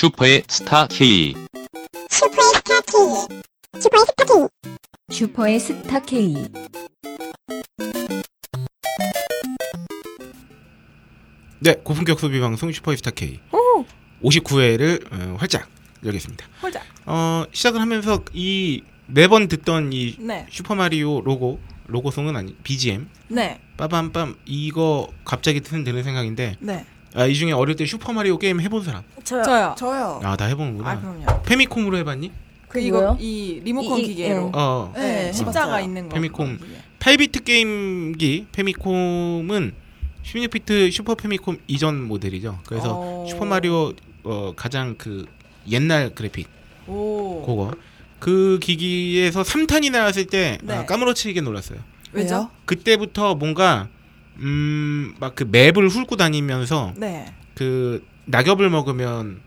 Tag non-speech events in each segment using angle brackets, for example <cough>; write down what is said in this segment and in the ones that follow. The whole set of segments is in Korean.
슈퍼의 스타 K. 슈퍼의 스타 K. 슈퍼의 스타 K. 슈퍼의 스타 K. 네, 고품격 소비 방송 슈퍼스타 K 59회를 어, 활짝 열겠습니다. 홀짝. 어, 시작을 하면서 이 매번 듣던 이 네. 슈퍼 마리오 로고 로고송은 아니 BGM 네. 빠밤빰 이거 갑자기 드는 생각인데 네. 아, 이 중에 어릴 때 슈퍼 마리오 게임 해본 사람? 저요. 저요. 저요. 아, 다 해보는구나. 아, 그럼요. 페미콤으로 해봤니? 그 그거요? 이거 이 리모컨 이- 이- 기계로. 예. 어, 네, 네, 십자가 해봤어요. 있는 거. 페미콤. 그거 기계. 8비트 게임기 페미콤은 16비트 슈퍼 페미콤 이전 모델이죠. 그래서 어. 슈퍼 마리오 어, 가장 그 옛날 그래픽 오. 그거 그 기기에서 3탄이 나왔을 때 네. 아, 까무러치게 놀랐어요. 왜죠? 그때부터 뭔가 음 막 그 맵을 훑고 다니면서 네. 그 낙엽을 먹으면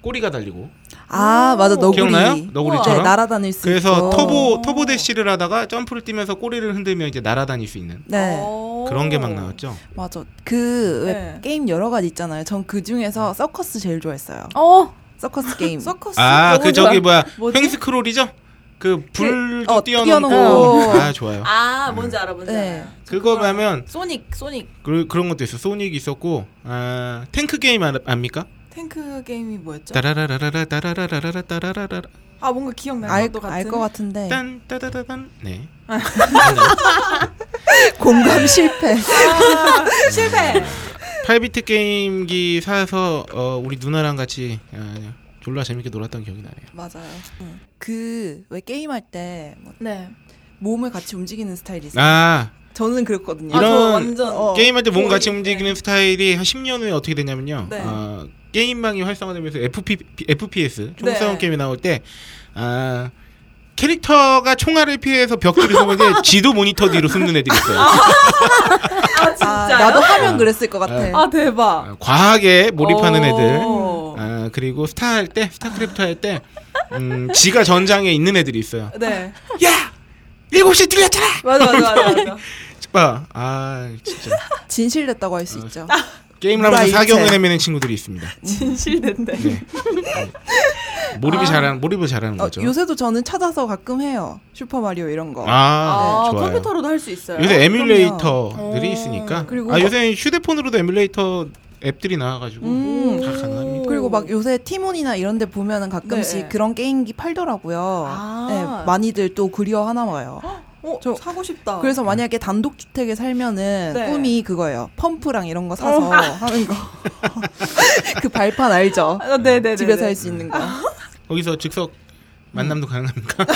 꼬리가 달리고 아 맞아 너구리. 기억나요? 네, 너구리처럼. 날아다닐 수 그래서 있고. 터보 터보 대시를 하다가 점프를 뛰면서 꼬리를 흔들면 이제 날아다닐 수 있는 네 오. 그런 게 막 나왔죠. 맞아. 그왜 네. 게임 여러 가지 있잖아요. 전 그 중에서 서커스 제일 좋아했어요. 어, 서커스 게임. 서커스. 아 너무 그 저기. 뭐야? 횡스크롤이죠? 그 불도 어, 뛰어넘고 뛰어넘고. 아 좋아요. 아, 뭔지 알아. 뭔지 네. 알아. 그거 가면 소닉, 소닉. 그, 그런 것도 있어. 소닉 있었고 아 탱크 게임 알, 압니까? 탱크 게임이 뭐였죠? 따라라라라 따라라라라 따라라라 아, 뭔가 기억나는 알 것도 같은. 알것 같은데 딴 따다다단 네. <laughs> 공감 실패. 아, 실패. 8비트 게임기 사서 어, 우리 누나랑 같이 아, 졸라 재밌게 놀았던 기억이 나네요. 맞아요. 그왜 게임 할 때 뭐 네. 몸을 같이 움직이는 스타일이 있어요. 아 저는 그랬거든요. 아, 저 이런- 완전 어. 게임할 때몸 거의, 같이 움직이는 스타일이 한 10년 후에 어떻게 되냐면요. 네. 어, 게임망이 활성화되면서 FP, FPS 총싸움 네. 게임이 나올 때 아, 캐릭터가 총알을 피해서 벽돌이 서는데 <laughs> 지도 모니터 뒤로 숨는 애들이 있어요. 아, 아, 진짜요? 나도 하면 그랬을 것 같아. 아, 대박. 아, 과하게 몰입하는 오. 애들. 아, 그리고 스타 할 때, 스타크래프트 할 때, 음, 지가 전장에 있는 애들이 있어요. 네. 야! 일곱 시 들렸잖아! 맞아, 맞아, 맞아. 맞아. <laughs> 봐. 아, 진짜. 진실됐다고 할 수 어, 있죠. 게임을 하면서. 사경을 헤매는 친구들이 있습니다. 진실된데. 네. 네. 몰입이 잘하는, 몰입을 잘하는 어, 거죠. 요새도 저는 찾아서 가끔 해요. 슈퍼 마리오 이런 거. 아, 아, 좋아요. 컴퓨터로도 할 수 있어요. 요새 에뮬레이터들이 그럼요. 있으니까. 그리고 아, 막- 요새 휴대폰으로도 에뮬레이터 앱들이 나와가지고 음. 다 가능합니다. 그리고 막 요새 티몬이나 이런 데 보면은 가끔씩 네. 그런 게임기 팔더라고요. 아. 네, 많이들 또 그리워 하나 봐요. 어, 저- 사고 싶다. 그래서 만약에 단독 주택에 살면은 네. 꿈이 그거예요. 펌프랑 이런 거 사서 <laughs> 하는 거. <laughs> 그 발판 알죠? 아, 네네네. 집에서 할 수 있는 거. <laughs> 거기서 즉석 만남도 가능합니까?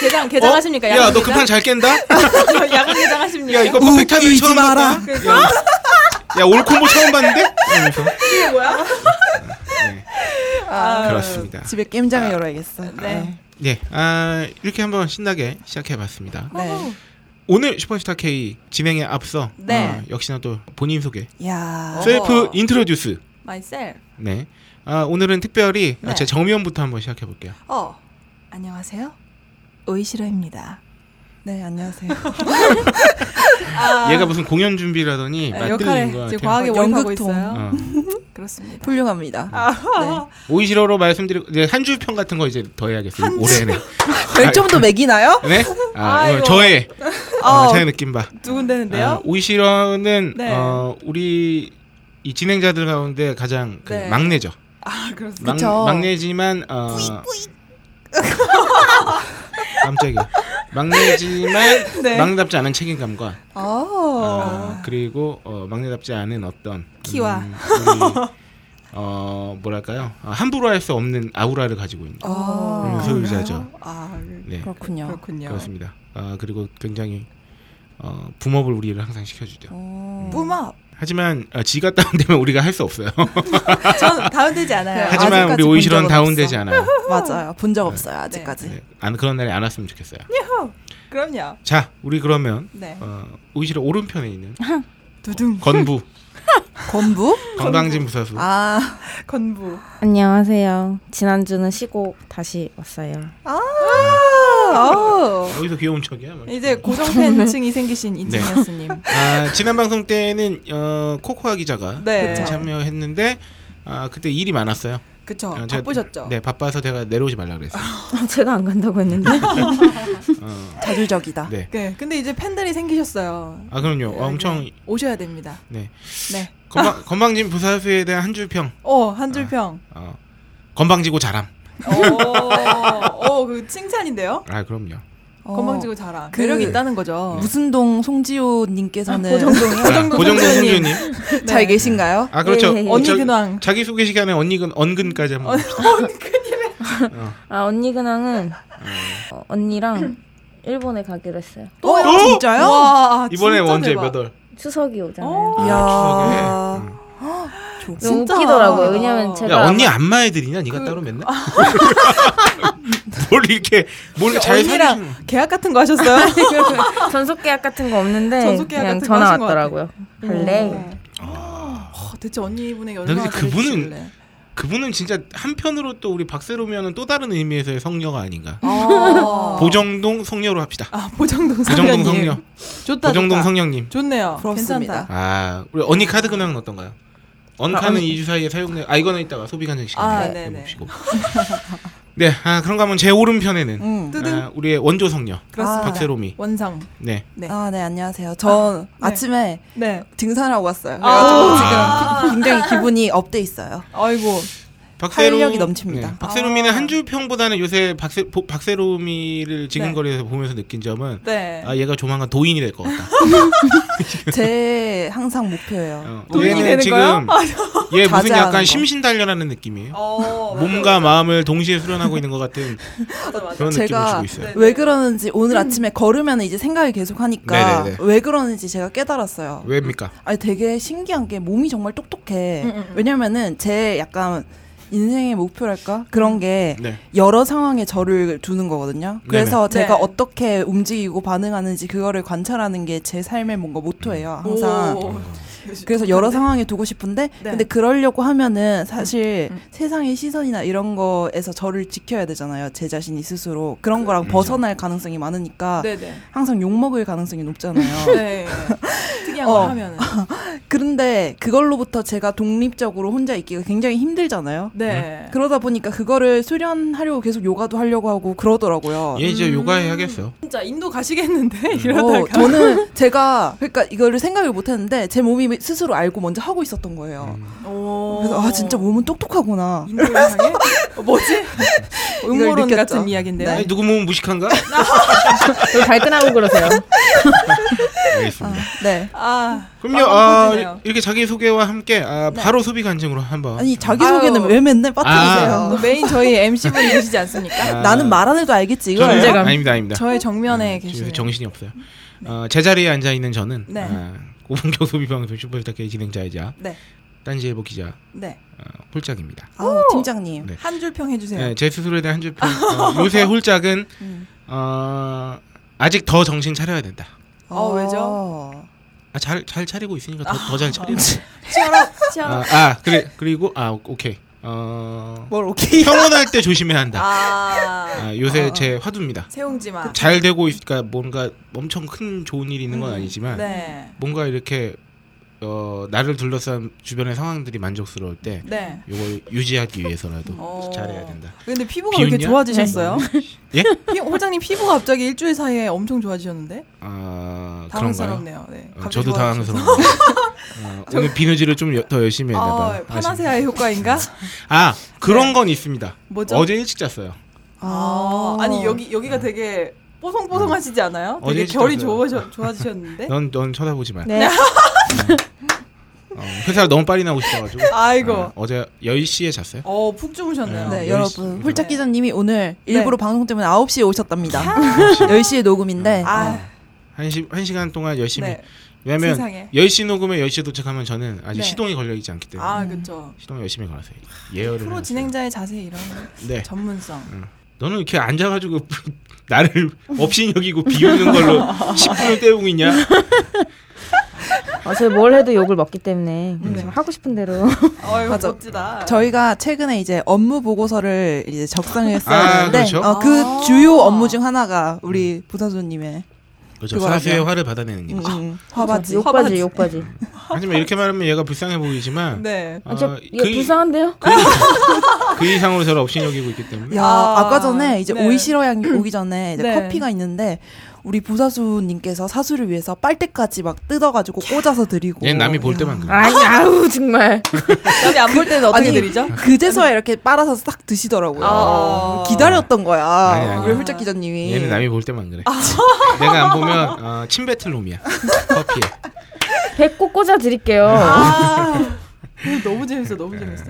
개장 개장하십니까? 어? 야, 너 급한 잘 깬다? 야간 개장 하십니까? 야, 이거 perfect 하면 웃기지 처음. 봤다? 야, 야, all combo 처음 봤는데? 이러면서. 이게 뭐야? 네, 아, 그렇습니다. 집에 게임장을 열어야겠어. 네. 네, 아, 이렇게 한번 신나게 시작해봤습니다. 네. 오늘 슈퍼스타 K 진행에 앞서 네. 아, 역시나 또 본인 소개, 야. 어. self introduce. myself. 네, 아, 오늘은 특별히 네. 제 정면부터 한번 시작해 볼게요. 어. 안녕하세요. 오이시로입니다. 네, 안녕하세요. <laughs> 아, 얘가 무슨 공연 준비라더니 네, 맞들린 역할에 것 지금. 과하게 어. 있어요. 어. <laughs> 그렇습니다. 훌륭합니다. 아, 오이시로로 말씀드리고 이제 한 줄 평 같은 거 이제 더 해야겠어요. 한 올해는. <laughs> 별점도 매기나요? 네? 아, 아이고. 이거 저의 어, 어, 제 느낌 봐. 두근대는데요? 아, 오이시러는 네. 어, 우리 이 진행자들 가운데 가장 그 네. 막내죠. 아, 그렇습니다. 막. 막내지만 어, 깜짝이야. 막내지만 <laughs> 네. 막내답지 않은 책임감과 아. 어, 그리고 어, 막내답지 않은 어떤 키와. 음, 우리, 어 뭐랄까요 아, 함부로 할 수 없는 아우라를 가지고 있는 아. 음, 소유자죠. 아, 네 그렇군요. 그렇군요. 그렇습니다. 아 그리고 굉장히 어, 붐업을 우리를 항상 시켜주죠. 어. 뿜업. 하지만 어, 지가 다운되면 우리가 할 수 없어요. <laughs> 전 다운되지 않아요. 네. 하지만 우리 본 오이시런 다운되지. 않아요. <laughs> 맞아요. 본 적 없어요, 아직까지. 네, 안 그런 날이 안 왔으면 좋겠어요. 그럼요. 자, 우리 그러면 네. 어, 오이시러 오른편에 있는 <laughs> 두둥. 건부 건부? 건강진 부사수 아, 건부. 안녕하세요. 지난주는 쉬고 다시 왔어요. 아, 어. 어디서 귀여운 척이야? 뭐. 이제 고정 팬층이 생기신 인지니어스님. 아, 지난 방송 때는 어, 코코아 기자가 네. 참여했는데 아, 그때 일이 많았어요. 그쵸. 어, 제가- 바쁘셨죠. 네 바빠서 제가 내려오지 말라 그랬어요. 제가 안 간다고 했는데. <laughs> 어, 자주적이다. 네. 네. 근데 이제 팬들이 생기셨어요. 아 그럼요. 네, 엄청 네. 오셔야 됩니다. 네. 네. 건방 건방진 부사수에 대한 한 줄 평. 어, 한 줄 평. 어, 건방지고 자람. 어, 어, 그 칭찬인데요. 아 그럼요. 어, 건방지고 잘함. 그- 매력이 있다는 거죠. 무슨 동 송지효님께서는 고정동이요? 고정동 고정동 송지효님. 잘 네. 계신가요? 아 그렇죠. 예, 예, 예. 언니 저- 근황. 자기 소개 시간에 언니 근 언근까지 한번. 아 언니 근황은 어, 언니랑 일본에 가기로 했어요. 또요? 어? 진짜요? 와, 이번에 진짜 언제 대박. 몇 월? 추석이 오잖아요. 어? 이야. 아, 추석에. 응. 진짜. 웃기더라고요. 왜냐면 제가 야 언니 안마 해드리냐? 네가 따로 맨날? <laughs> 뭘 이렇게 뭘잘 언니랑 사주시는? 계약 같은 거 하셨어요? <laughs> <laughs> 전속 계약 같은 거 없는데 전속 계약 그냥 전화 왔더라고요. 갈래? 어, 대체 언니분에게 얼마나 그분은? 그분은 진짜 한편으로 또 우리 박세롬이와는 또 다른 의미에서의 성녀가 아닌가. 아. 보정동 성녀로 합시다. 아 보정동 보정동 성녀님. 성녀. 좋다 보정동 좋다. 성녀님. 좋네요. 부럽습니다. 괜찮다. 아 우리 언니 카드 근황은 어떤가요? 언카는 아, 언니- 2주 사이에 사용돼. 아 이거는 이따가 소비 간정 시간 아, 에 네네. 해봅시고. 네, 아 그런가 하면 제 오른편에는 음. 아, 우리의 원조 성녀 그렇습니다. 박세롬이. 원상. 네. 네. 아, 네, 안녕하세요. 전 네. 아침에 네. 등산하고 왔어요. 아. 그래가지고 지금 굉장히 기분이 업돼 있어요. 아이고. 활력이 넘칩니다. 네, 박세롬이는 아. 한줄 평보다는 요새 박세 보- 박세롬이를 지근거리에서 보면서 느낀 점은 네. 아 얘가 조만간 도인이 될 것 같다. <laughs> 제 항상 목표예요. 어, 도인이 되는 지금 거요? <laughs> 얘 무슨 약간 거. 심신단련하는 느낌이에요. 어, 몸과 마음을 동시에 수련하고 있는 것 같은 <laughs> 맞아, 맞아. 그런 느낌을 제가 주고 있어요. 네. 왜 그러는지 오늘 아침에 걸으면 이제 생각이 계속 하니까 네네네. 왜 그러는지 제가 깨달았어요. 왜입니까? 아니 되게 신기한 게 몸이 정말 똑똑해. 음, 음, 음. 왜냐면은 제 약간 인생의 목표랄까 그런 게 네. 여러 상황에 저를 두는 거거든요. 그래서 네네. 제가 네. 어떻게 움직이고 반응하는지 그거를 관찰하는 게 제 삶의 뭔가 모토예요. 항상. 오. 그래서 여러 상황에 두고 싶은데 네. 근데 그러려고 하면은 사실 음. 세상의 시선이나 이런 거에서 저를 지켜야 되잖아요. 제 자신이 스스로 그런 음. 거랑 벗어날 가능성이 많으니까 네네. 항상 욕 먹을 가능성이 높잖아요. <laughs> 네. 특이한 어. 걸 하면은. <laughs> 그런데 그걸로부터 제가 독립적으로 혼자 있기가 굉장히 힘들잖아요. 네. 그러다 보니까 그거를 수련하려고 계속 요가도 하려고 하고 그러더라고요. 얘 이제 음. 요가 해야겠어. 진짜 인도 가시겠는데 <laughs> 어, 이러다가. 저는 제가 그러니까 이거를 생각을 못했는데 제 몸이 스스로 알고 먼저 하고 있었던 거예요. 음. 오. 그래서 아 진짜 몸은 똑똑하구나. <laughs> 어, 뭐지? 음모론. 같은 이야기인데요. 네. 아니, 누구 몸은 무식한가? 왜 <laughs> 발끈하고 그러세요? 알겠습니다. 네. 아. 그럼요. 아, 터지네요. 이렇게 자기 소개와 함께 아, 바로 소비 간증으로 한번. 아니 자기 소개는. 왜 맨날 빠뜨리세요? 또 메인 저희 MC분이 계시지 않습니까? 아, 나는 말 안 해도 알겠지. 저는- 존재감. 아닙니다, 아닙니다. 저의 정면에 아, 계시네요. 정신이 없어요. 어, 제자리에 앉아 있는 저는 네. 아, 고분경 소비방송 슈퍼스타K 진행자이자 네. 딴지일보 기자 네. 어, 홀짝입니다. 아, 팀장님. 네. 한줄 평 해 주세요. 네, 제 스스로에 대한 한줄 평. <laughs> 어, 요새 홀짝은 음. 어, 아직 더 정신 차려야 된다. 어, 왜죠? 아, 잘, 잘 차리고 있으니까 더 잘 차리는. 치열업, 치열업. 아, 아, 그래 그리고 아 오- 오케이. 어, 뭘 오케이. 평온할 때 조심해야 한다. 아. 아, 요새 어. 제 화두입니다. 세웅지마. 잘 되고 있으니까 뭔가 엄청 큰 좋은 일이 있는 건 아니지만 네. 뭔가 이렇게 어, 나를 둘러싼 주변의 상황들이 만족스러울 때 네. 요걸 유지하기 위해서라도 어. 잘해야 된다. 근데 피부가 왜 이렇게? 좋아지셨어요? <laughs> 예? 피, 홀장님 피부가 갑자기 일주일 사이에 엄청 좋아지셨는데? 아? 당황스럽네요. 네. 어, 저도. 당황스러워요. <laughs> 어, 오늘 비누질을 좀 더 열심히 했나 아, 봐요. 파나세아의 효과인가? 아, 그런 네. 건 있습니다. 뭐죠? 어제 일찍 잤어요. 아, 아니 여기 여기가 되게 뽀송뽀송하시지 않아요? 어제 되게 결이. 좋아져, 좋아지셨는데? <laughs> 넌, 넌 쳐다보지 마. 네. 어, 회사를 너무 빨리 나오고 싶어가지고. 아이고. 어, 어제 10시에 잤어요. 어, 푹 주무셨네요. 네, 네, 여러분. 열시- 홀짝 기자님이 오늘 일부러 방송 때문에 9시에 오셨답니다. 아. 10시에 녹음인데 아, 한, 시, 한 시간 동안 열심히. 네. 왜냐면 세상에. 10시 녹음에 10시에 도착하면 저는 아직 네. 시동이 걸려 있지 않기 때문에. 아, 그쵸. 시동을 열심히 걸었어요. 예열을. 프로 해놨어요. 진행자의 자세 이런 네. 전문성. 너는 이렇게 앉아가지고 <laughs> 나를 업신여기고 비웃는 걸로 <laughs> 10분을 때우고 있냐? <laughs> 어, 제가 뭘 해도 욕을 먹기 때문에 네. 지금 하고 싶은 대로 어이, 맞아. 멋지다. 저희가 최근에 이제 업무 보고서를 이제 작성했어야 아, 그렇죠. 어, 그 아. 주요 업무 중 하나가 우리 부사수님의 그렇죠. 사수의 화를 받아내는 음, 얘기죠. 음. 화바지. 욕바지 화바지. 욕바지. 하지만 이렇게 말하면 얘가 불쌍해 보이지만 네. 아, 저 어, 이거 그, 이- 불쌍한데요? 그 이상으로 저를 업신여기고 있기 때문에 <laughs> 야, 아, 아, 까 전에 이제 네. 오이시러양 오기 전에 이제 네. 커피가 있는데 우리 부사수님께서 사수를 위해서 빨대까지 막 뜯어가지고 꽂아서 드리고. 얘는 남이 볼 야. 때만 그래. 아니 아우 정말. 남이 안 볼 때는 어떻게 아니, 드리죠? 그제서야 이렇게 빨아서 싹 드시더라고요. 아. 기다렸던 거야. 아니, 아니. 우리 훌쩍 기자님이. 얘는 남이 볼 때만 그래. <laughs> 내가 안 보면 어, 침뱉을 놈이야. 커피에. 배꼽 꽂아 드릴게요. 아, 오, 너무 재밌어, 너무 재밌어.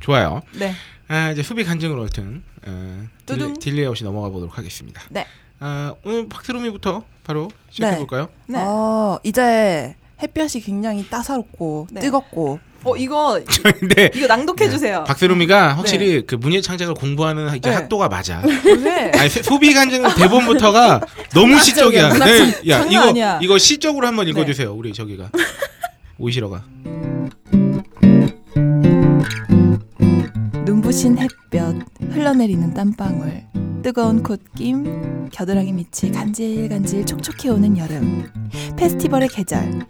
좋아요. 네. 아, 이제 소비 간증으로 하여튼 어. 딜레, delay 없이 넘어가 보도록 하겠습니다. 네. 아, 오늘 박트로미부터 바로 시작해 볼까요? 네. 어, 이제 햇볕이 굉장히 따사롭고 네. 뜨겁고 어, 이거, <laughs> 근데 이거 낭독해 주세요. 박세롬이가 확실히 그 문예 창작을 공부하는 이제 네. 학도가 맞아. 왜? <laughs> 아니, 세- 소비 간증 대본부터가 너무 시적이야. 문학적. 네, 야, 장난 이거 아니야. 이거 시적으로 한번 읽어 주세요. 우리 저기가 오이시러가. 눈부신 햇볕, 흘러내리는 땀방울, 뜨거운 콧김, 겨드랑이 밑이 간질간질 촉촉해오는 여름, 페스티벌의 계절.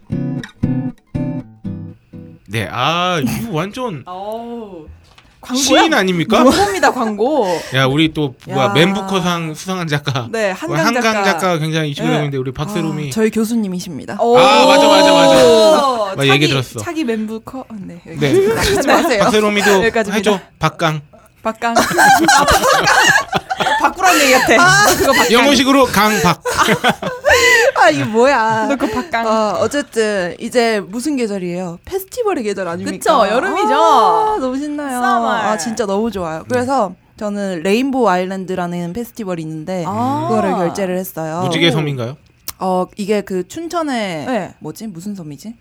네, 아, 이거 완전. <laughs> 광고야? 시인 아닙니까? 광고입니다, 광고. <laughs> 야, 우리 또 뭐야 야. 맨부커상 수상한 작가. 네, 뭐 한강, 한강 작가. 작가가 굉장히 이슈가 네. 우리 박세롬이 저희 교수님이십니다. 오. 아, 맞아, 맞아, 맞아. 오, 나 얘기 들었어. 차기 멤버 커. 네, 여기. 네. 마세요. 박세롬이도. <laughs> 해줘 박강 박강. 아, 박강. 바꾸라는 얘기 같아. 너 그거 박강. 영어식으로 강박 아, 이게 뭐야. 너 그거 박강. 어, 어쨌든 이제 무슨 계절이에요? 페스티벌의 계절 아닙니까? 그쵸, 여름이죠. 아, 너무 신나요. Summer. 아, 진짜 너무 좋아요. 그래서 저는 레인보우 아일랜드라는 페스티벌이 있는데 아. 그거를 결제를 했어요. 무지개 섬인가요? 어, 이게 그 춘천에 네. 뭐지? 무슨 섬이지?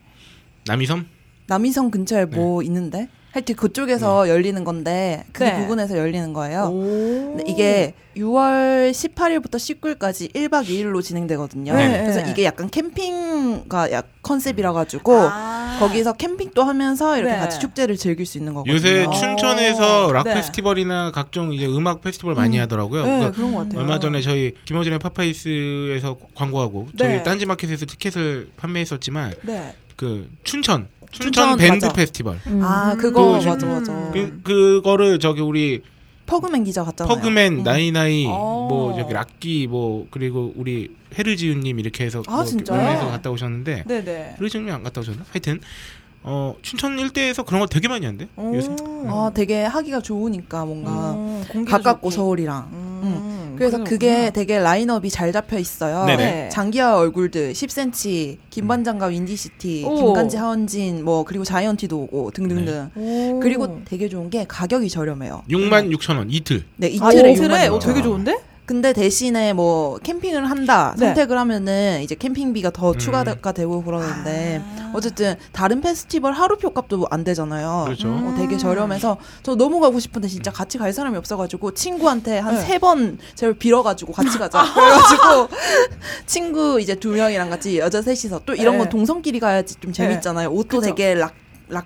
남이섬? 남이섬 근처에 뭐 있는데 하여튼 그쪽에서 열리는 건데 그 네. 부근에서 열리는 거예요. 이게 6월 18일부터 19일까지 1박 2일로 진행되거든요. 네. 그래서 이게 약간 캠핑가 약 컨셉이라 가지고 아. 거기서 캠핑도 하면서 이렇게 네. 같이 축제를 즐길 수 있는 거거든요. 요새 어. 춘천에서 락 네. 페스티벌이나 각종 이제 음악 페스티벌 많이 하더라고요. 네, 그러니까 그런 것 같아요. 얼마 전에 저희 김어준의 파파이스에서 광고하고 네. 저희 딴지마켓에서 티켓을 판매했었지만 네. 그 춘천 춘천, 춘천, 밴드 맞아. 페스티벌 아 그거 그 맞아 맞아. 그 그거를 저기 우리 퍼그맨 기자 갔잖아요. 퍼그맨 음. 나이나이 어. 뭐 저기 락기 뭐 그리고 우리 헤르지윤님 이렇게 해서 아, 뭐 진짜요? 해서 갔다 오셨는데 네네. 헤르지윤님 안 갔다 오셨나? 하여튼 어 춘천 일대에서 그런 거 되게 많이 한대 오. 요새. 아 되게 하기가 좋으니까 뭔가 음, 공기도 가깝고 좋고. 서울이랑. 음, 그래서 그렇구나. 그게 되게 라인업이 잘 잡혀 있어요. 네네. 장기하 얼굴들 10cm, 김반장과 윈디시티, 오. 김간지 하헌진, 뭐 그리고 자이언티도 오고 등등등. 오. 그리고 되게 좋은 게 가격이 저렴해요. 6만 6천 원 이틀. 네 아, 이틀에 이틀에 6만 어, 되게 좋은데? 근데 대신에 뭐 캠핑을 한다 네. 선택을 하면은 이제 캠핑비가 더 음. 추가가 되고 그러는데 아. 어쨌든 다른 페스티벌 하루 표 값도 안 되잖아요. 그렇죠. 음. 어, 되게 저렴해서 저 너무 가고 싶은데 진짜 같이 갈 사람이 없어가지고 친구한테 한 네. 세번 제가 빌어가지고 같이 가자. 그래가지고 <laughs> 친구 이제 두 명이랑 같이 여자 셋이서 또 이런 네. 건 동성끼리 가야지 좀 재밌잖아요. 옷도 그쵸. 되게 락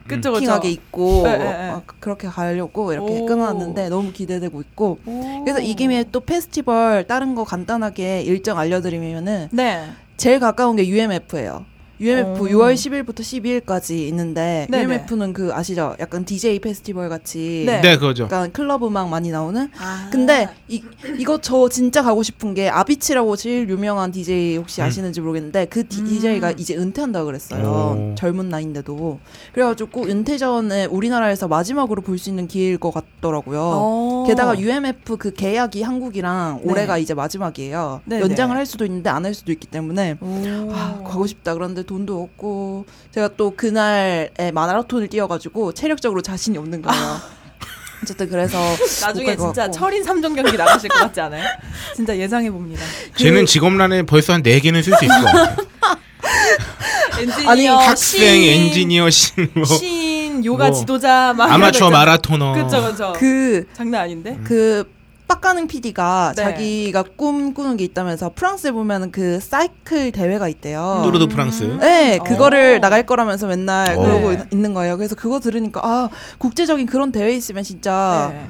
그쵸. 입고 네, 네, 네. 어, 그렇게 가려고 이렇게 오. 끊어놨는데 너무 기대되고 있고 오. 그래서 이 김에 또 페스티벌 다른 거 간단하게 일정 알려드리면은 네. 제일 가까운 게 UMF예요. UMF 오. 6월 10일부터 12일까지 있는데 네네. UMF는 그 아시죠? 약간 DJ 페스티벌 같이 네. 네, 그거죠. 약간 클럽 음악 많이 나오는. 아. 근데 이 이거 저 진짜 가고 싶은 게 아비치라고 제일 유명한 DJ 혹시 음. 아시는지 모르겠는데 그 음. DJ가 이제 은퇴한다 그랬어요. 오. 젊은 나이인데도 그래가지고 은퇴 전에 우리나라에서 마지막으로 볼 수 있는 기회일 것 같더라고요. 어. 게다가 UMF 그 계약이 한국이랑 네. 올해가 이제 마지막이에요. 네네. 연장을 할 수도 있는데 안 할 수도 있기 때문에 오. 아, 가고 싶다. 그런데 돈도 없고 제가 또 그날에 마라톤을 뛰어가지고 체력적으로 자신이 없는 거예요. <laughs> 어쨌든 그래서 나중에 진짜. 철인 3종 경기 나가실 것 같지 않아요? <laughs> 진짜 예상해 봅니다. 쟤는 직업란에 벌써 한 4개는 쓸 수 있을 것 같아. <laughs> 엔지니어, 아니, 학생, 시인, 엔지니어, 신, 뭐, 시인, 요가 뭐, 지도자, 막 아마추어 마라토너. 그쵸 그쵸. 그 장난 아닌데? 그 빡가능 PD가 네. 자기가 꿈꾸는 게 있다면서 프랑스에 보면 그 사이클 대회가 있대요. 뚜르드 프랑스. 네, 그거를 어. 나갈 거라면서 맨날 어. 그러고 네. 있- 있는 거예요. 그래서 그거 들으니까 아 국제적인 그런 대회 있으면 진짜 네.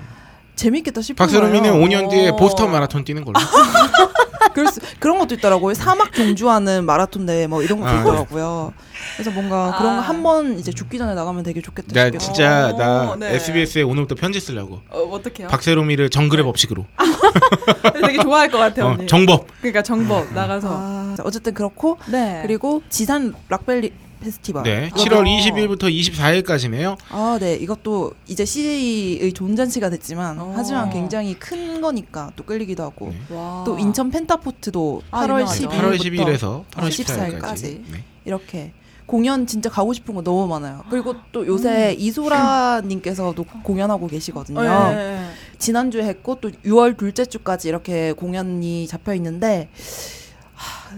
재밌겠다 싶은 박세롬이는 거예요. 5년 뒤에 어. 보스턴 마라톤 뛰는 걸로. <laughs> 그럴 수, 그런 것도 있더라고요. 사막 경주하는 마라톤 대회 뭐 이런 것도 아, 네. 있더라고요. 그래서 뭔가 그런 아. 거한 번 이제 죽기 전에 나가면 되게 좋겠다 나 싶기도 진짜 어, 나 네. SBS에 오늘부터 편지 쓰려고. 어, 어떡해요? 박세롬이를 정글의 법칙으로. <laughs> 되게 좋아할 것 같아요, 어. 정법. 그러니까 정법 나가서. 아, 어쨌든 그렇고 네. 그리고 지산 락벨리 페스티벌. 네. 이거- 7월 20일부터 24일까지네요. 아, 네. 이것도 이제 CJ의 존잔치가 됐지만 어. 하지만 굉장히 큰 거니까 또 끌리기도 하고 네. 와. 또 인천 펜타포트도 아, 8월 유명하죠. 12일부터 8월 12일에서 8월 14일까지. 14일까지. 네. 이렇게 공연 진짜 가고 싶은 거 너무 많아요. 그리고 또 요새 이소라 님께서도 공연하고 계시거든요. 네. 지난주에 했고 또 6월 둘째 주까지 이렇게 공연이 잡혀 있는데 하,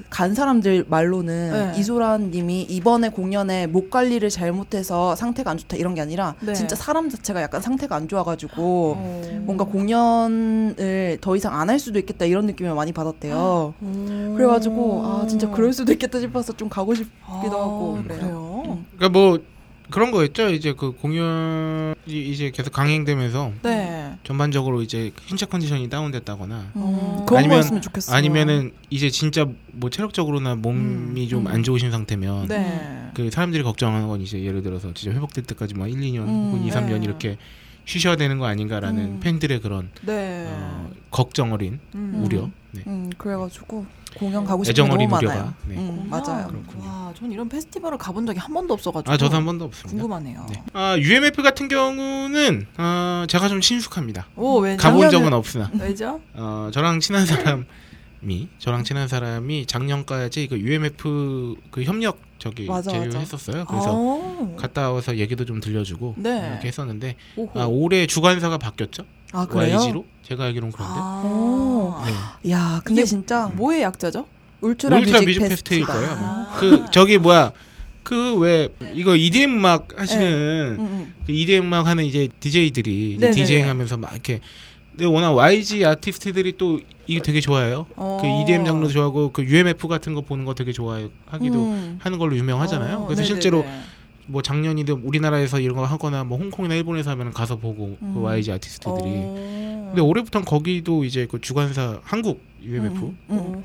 간 사람들 말로는 네. 이소라 님이 이번에 공연에 목 관리를 잘못해서 상태가 안 좋다 이런 게 아니라 네. 진짜 사람 자체가 약간 상태가 안 좋아가지고 어. 뭔가 공연을 더 이상 안 할 수도 있겠다 이런 느낌을 많이 받았대요. 음. 그래가지고 아 진짜 그럴 수도 있겠다 싶어서 좀 가고 싶기도 하고 아, 그래요. 그래요? 음. 그러니까 뭐 그런 거였죠. 이제 그 공연이 이제 계속 강행되면서 네. 전반적으로 이제 신체 컨디션이 다운됐다거나 음, 어. 그런 아니면- 거였으면 좋겠어요. 아니면은 이제 진짜 뭐 체력적으로나 몸이 음, 좀안 음. 좋으신 상태면 네. 그 사람들이 걱정하는 건 이제 예를 들어서 진짜 회복될 때까지 뭐 1, 2년 음, 혹은 2, 3년 네. 이렇게 쉬셔야 되는 거 아닌가라는 음. 팬들의 그런 네. 어, 걱정 어린 음. 우려. 네. 음 그래가지고 공연 가고 싶은 애정 어린 많아요. 우려가. 네. 음. 맞아요. 그렇군요. 와, 전 이런 페스티벌을 가본 적이 한 번도 없어가지고. 아 저도 한 번도 없습니다. 궁금하네요. 네. 아 UMF 같은 경우는 어, 제가 좀 친숙합니다. 오, 왜죠? 가본 적은 없으나 왜죠? 어, 저랑 친한 사람 이 저랑 친한 사람이 작년까지 그 UMF 그 협력 저기 맞아, 제휴 맞아. 했었어요. 그래서 아. 갔다 와서 얘기도 좀 들려주고 네. 이렇게 했었는데 오호. 아, 올해 주관사가 바뀌었죠? 아 그래요? YG로 제가 알기로는 그런데. 아. 네. 야 근데 이게 진짜 뭐의 약자죠? Ultra, Ultra Music. Fest일 거예요. 아. 그 저기 뭐야 그 왜 이거 EDM 음악 음, 하시는 음. 그 EDM 음악 하는 이제 DJ들이 네네네. 디제잉 하면서 막 이렇게 근데 워낙 YG 아티스트들이 또 이게 되게 좋아해요. 어. 그 EDM 장르도 좋아하고 그 UMF 같은 거 보는 거 되게 좋아해 하기도 음. 하는 걸로 유명하잖아요. 어, 그래서 네네네. 실제로 뭐 작년이든 우리나라에서 이런 거 하거나 뭐 홍콩이나 일본에서 하면 가서 보고 그 음. YG 아티스트들이 어. 근데 올해부터는 거기도 이제 그 주관사 한국 UMF 음, 음.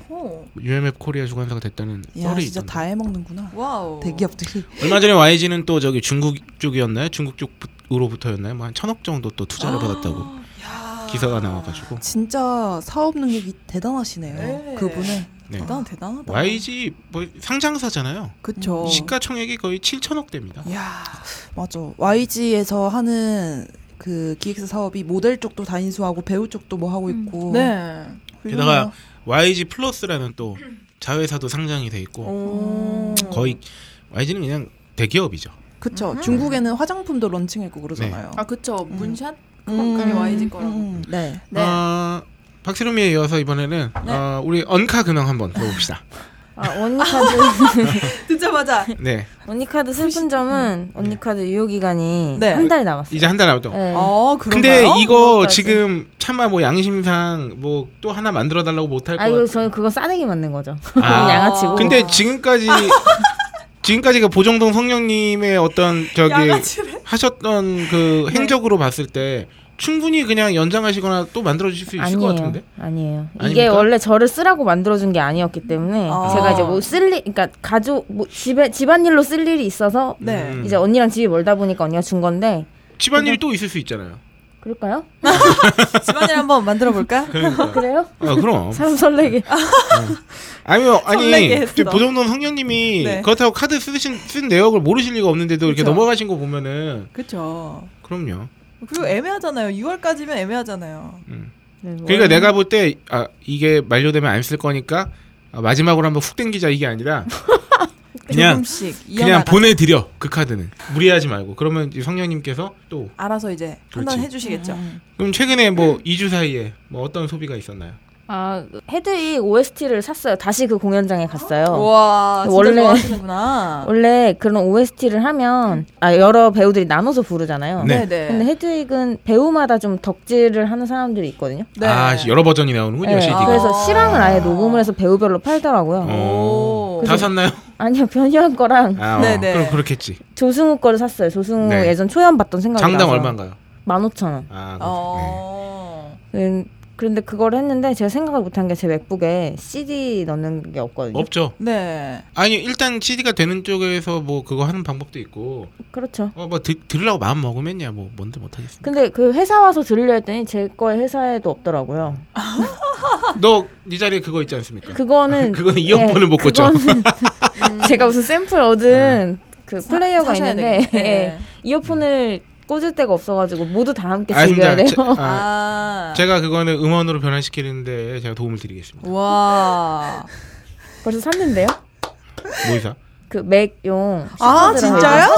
UMF 코리아 주관사가 됐다는 야 썰이 진짜 있던데 다 해먹는구나. 와우. 대기업들이. 얼마 전에 YG는 또 저기 중국 쪽이었나요? 중국 쪽으로부터였나요? 뭐 한 천억 정도 또 투자를 받았다고 야. 기사가 나와가지고 진짜 사업 능력이 대단하시네요. 네. 그분은. 네. 대단 대단하다. YG 뭐 상장사잖아요. 그쵸. 시가총액이 거의 7천억 대입니다. 야. 맞아. YG에서 하는 그 기획사 사업이 모델 쪽도 다 인수하고 배우 쪽도 뭐 하고 있고. 네. 게다가 YG 플러스라는 또 자회사도 상장이 돼 있고 오. 거의 YG는 그냥 대기업이죠. 그쵸. 중국에는 화장품도 런칭했고 그러잖아요. 아 그쵸. 문샷 음, 그게 YG 거라고. 음, 네. 네. 어, 박세롬이에 이어서 이번에는 어, 우리 언카 근황 한번 들어봅시다. <laughs> 아, 언니카드 <laughs> 듣자마자 네, 언니카드 슬픈 점은 언니카드 유효 기간이 네. 한 달이 남았어요. 이제 한 달 남았죠. 네. 어 그런가요? 근데 이거. 지금 차마 뭐 양심상 뭐 또 하나 만들어 달라고 못할 것아 같아요. 저는 그거 싸대기 맞는 거죠. 아. <laughs> 양아치고. 근데 지금까지 지금까지 그 보정동 성령님의 어떤 저기. 하셨던 그 행적으로 봤을 때 충분히 그냥 연장하시거나 또 만들어 주실 수 있을 것 아니에요. 같은데. 아니에요. 이게 아닙니까? 원래 저를 쓰라고 만들어 준 게 아니었기 때문에 아. 제가 이제 뭐 쓸 일, 그러니까 가족 뭐 집에 집안일로 쓸 일이 있어서 네. 음. 이제 언니랑 집이 멀다 보니까 언니가 준 건데 집안일이 또 있을 수 있잖아요. 그럴까요? <laughs> 집안일 한번 만들어 볼까? 그러니까. 그래요? 아, 그럼. 사람 설레게. <laughs> 아니면 설레게 아니 보정동 성령님이 네. 그렇다고 카드 쓰신 쓴 내역을 모르실 리가 없는데도 이렇게 그쵸. 넘어가신 거 보면은 그쵸. 그럼요. 그리고 애매하잖아요. 6월까지면 애매하잖아요. 음. 네, 뭐 그러니까 내가 볼 때 아, 이게 만료되면 안 쓸 거니까 아, 마지막으로 한번 훅 땡기자 이게 아니라 그냥 조금씩 그냥. 보내드려 그 카드는 무리하지 말고 그러면 성령님께서 또 알아서 이제 그렇지. 판단해 주시겠죠. 음. 그럼 최근에 뭐 2주 사이에 뭐 어떤 소비가 있었나요? 아 헤드윅 OST를 샀어요. 다시 그 공연장에 갔어요. 와, 진짜 원래- 좋아하시는구나. <laughs> 원래 그런 OST를 하면 아 여러 배우들이 나눠서 부르잖아요. 네. 네. 근데 헤드윅은 배우마다 좀 덕질을 하는 사람들이 있거든요. 네. 아 여러 버전이 나오는군요 네, CD가. 그래서 아. 실황을 아예 녹음을 해서 배우별로 팔더라고요. 어, 오. 다 샀나요? 아니요, 변희한 거랑 아, 어, 네네. 그럼 그렇겠지. 조승우 거를 샀어요. 조승우 네. 예전 초연 봤던 생각이 장당 나서. 얼마인가요? 15,000원. 아, 그렇- 네. 어. 음, 그런데 그걸 했는데 제가 생각을 못한 게 제 맥북에 CD 넣는 게 없거든요. 없죠. 네. 아니 일단 CD가 되는 쪽에서 뭐 그거 하는 방법도 있고 그렇죠. 어뭐 들으려고 마음 먹으면야 뭐 뭔데 못 하겠습니다. 근데 그 회사 와서 들으려 했더니 제 거에 회사에도 없더라고요. <laughs> 너 네 자리에 그거 있지 않습니까? 그거는 <laughs> 그거는 이어폰을 못 꽂죠. <laughs> 제가 무슨 샘플 얻은 그 플레이어가 있는데. 예, 이어폰을 꽂을 데가 없어가지고 모두 다 함께 아, 즐겨야 돼요. 제, 아, 아. 제가 그거는 음원으로 변환시키는데 제가 도움을 드리겠습니다. 와. <laughs> 벌써 샀는데요? 뭐 이사? 그 맥용. 아. 진짜요?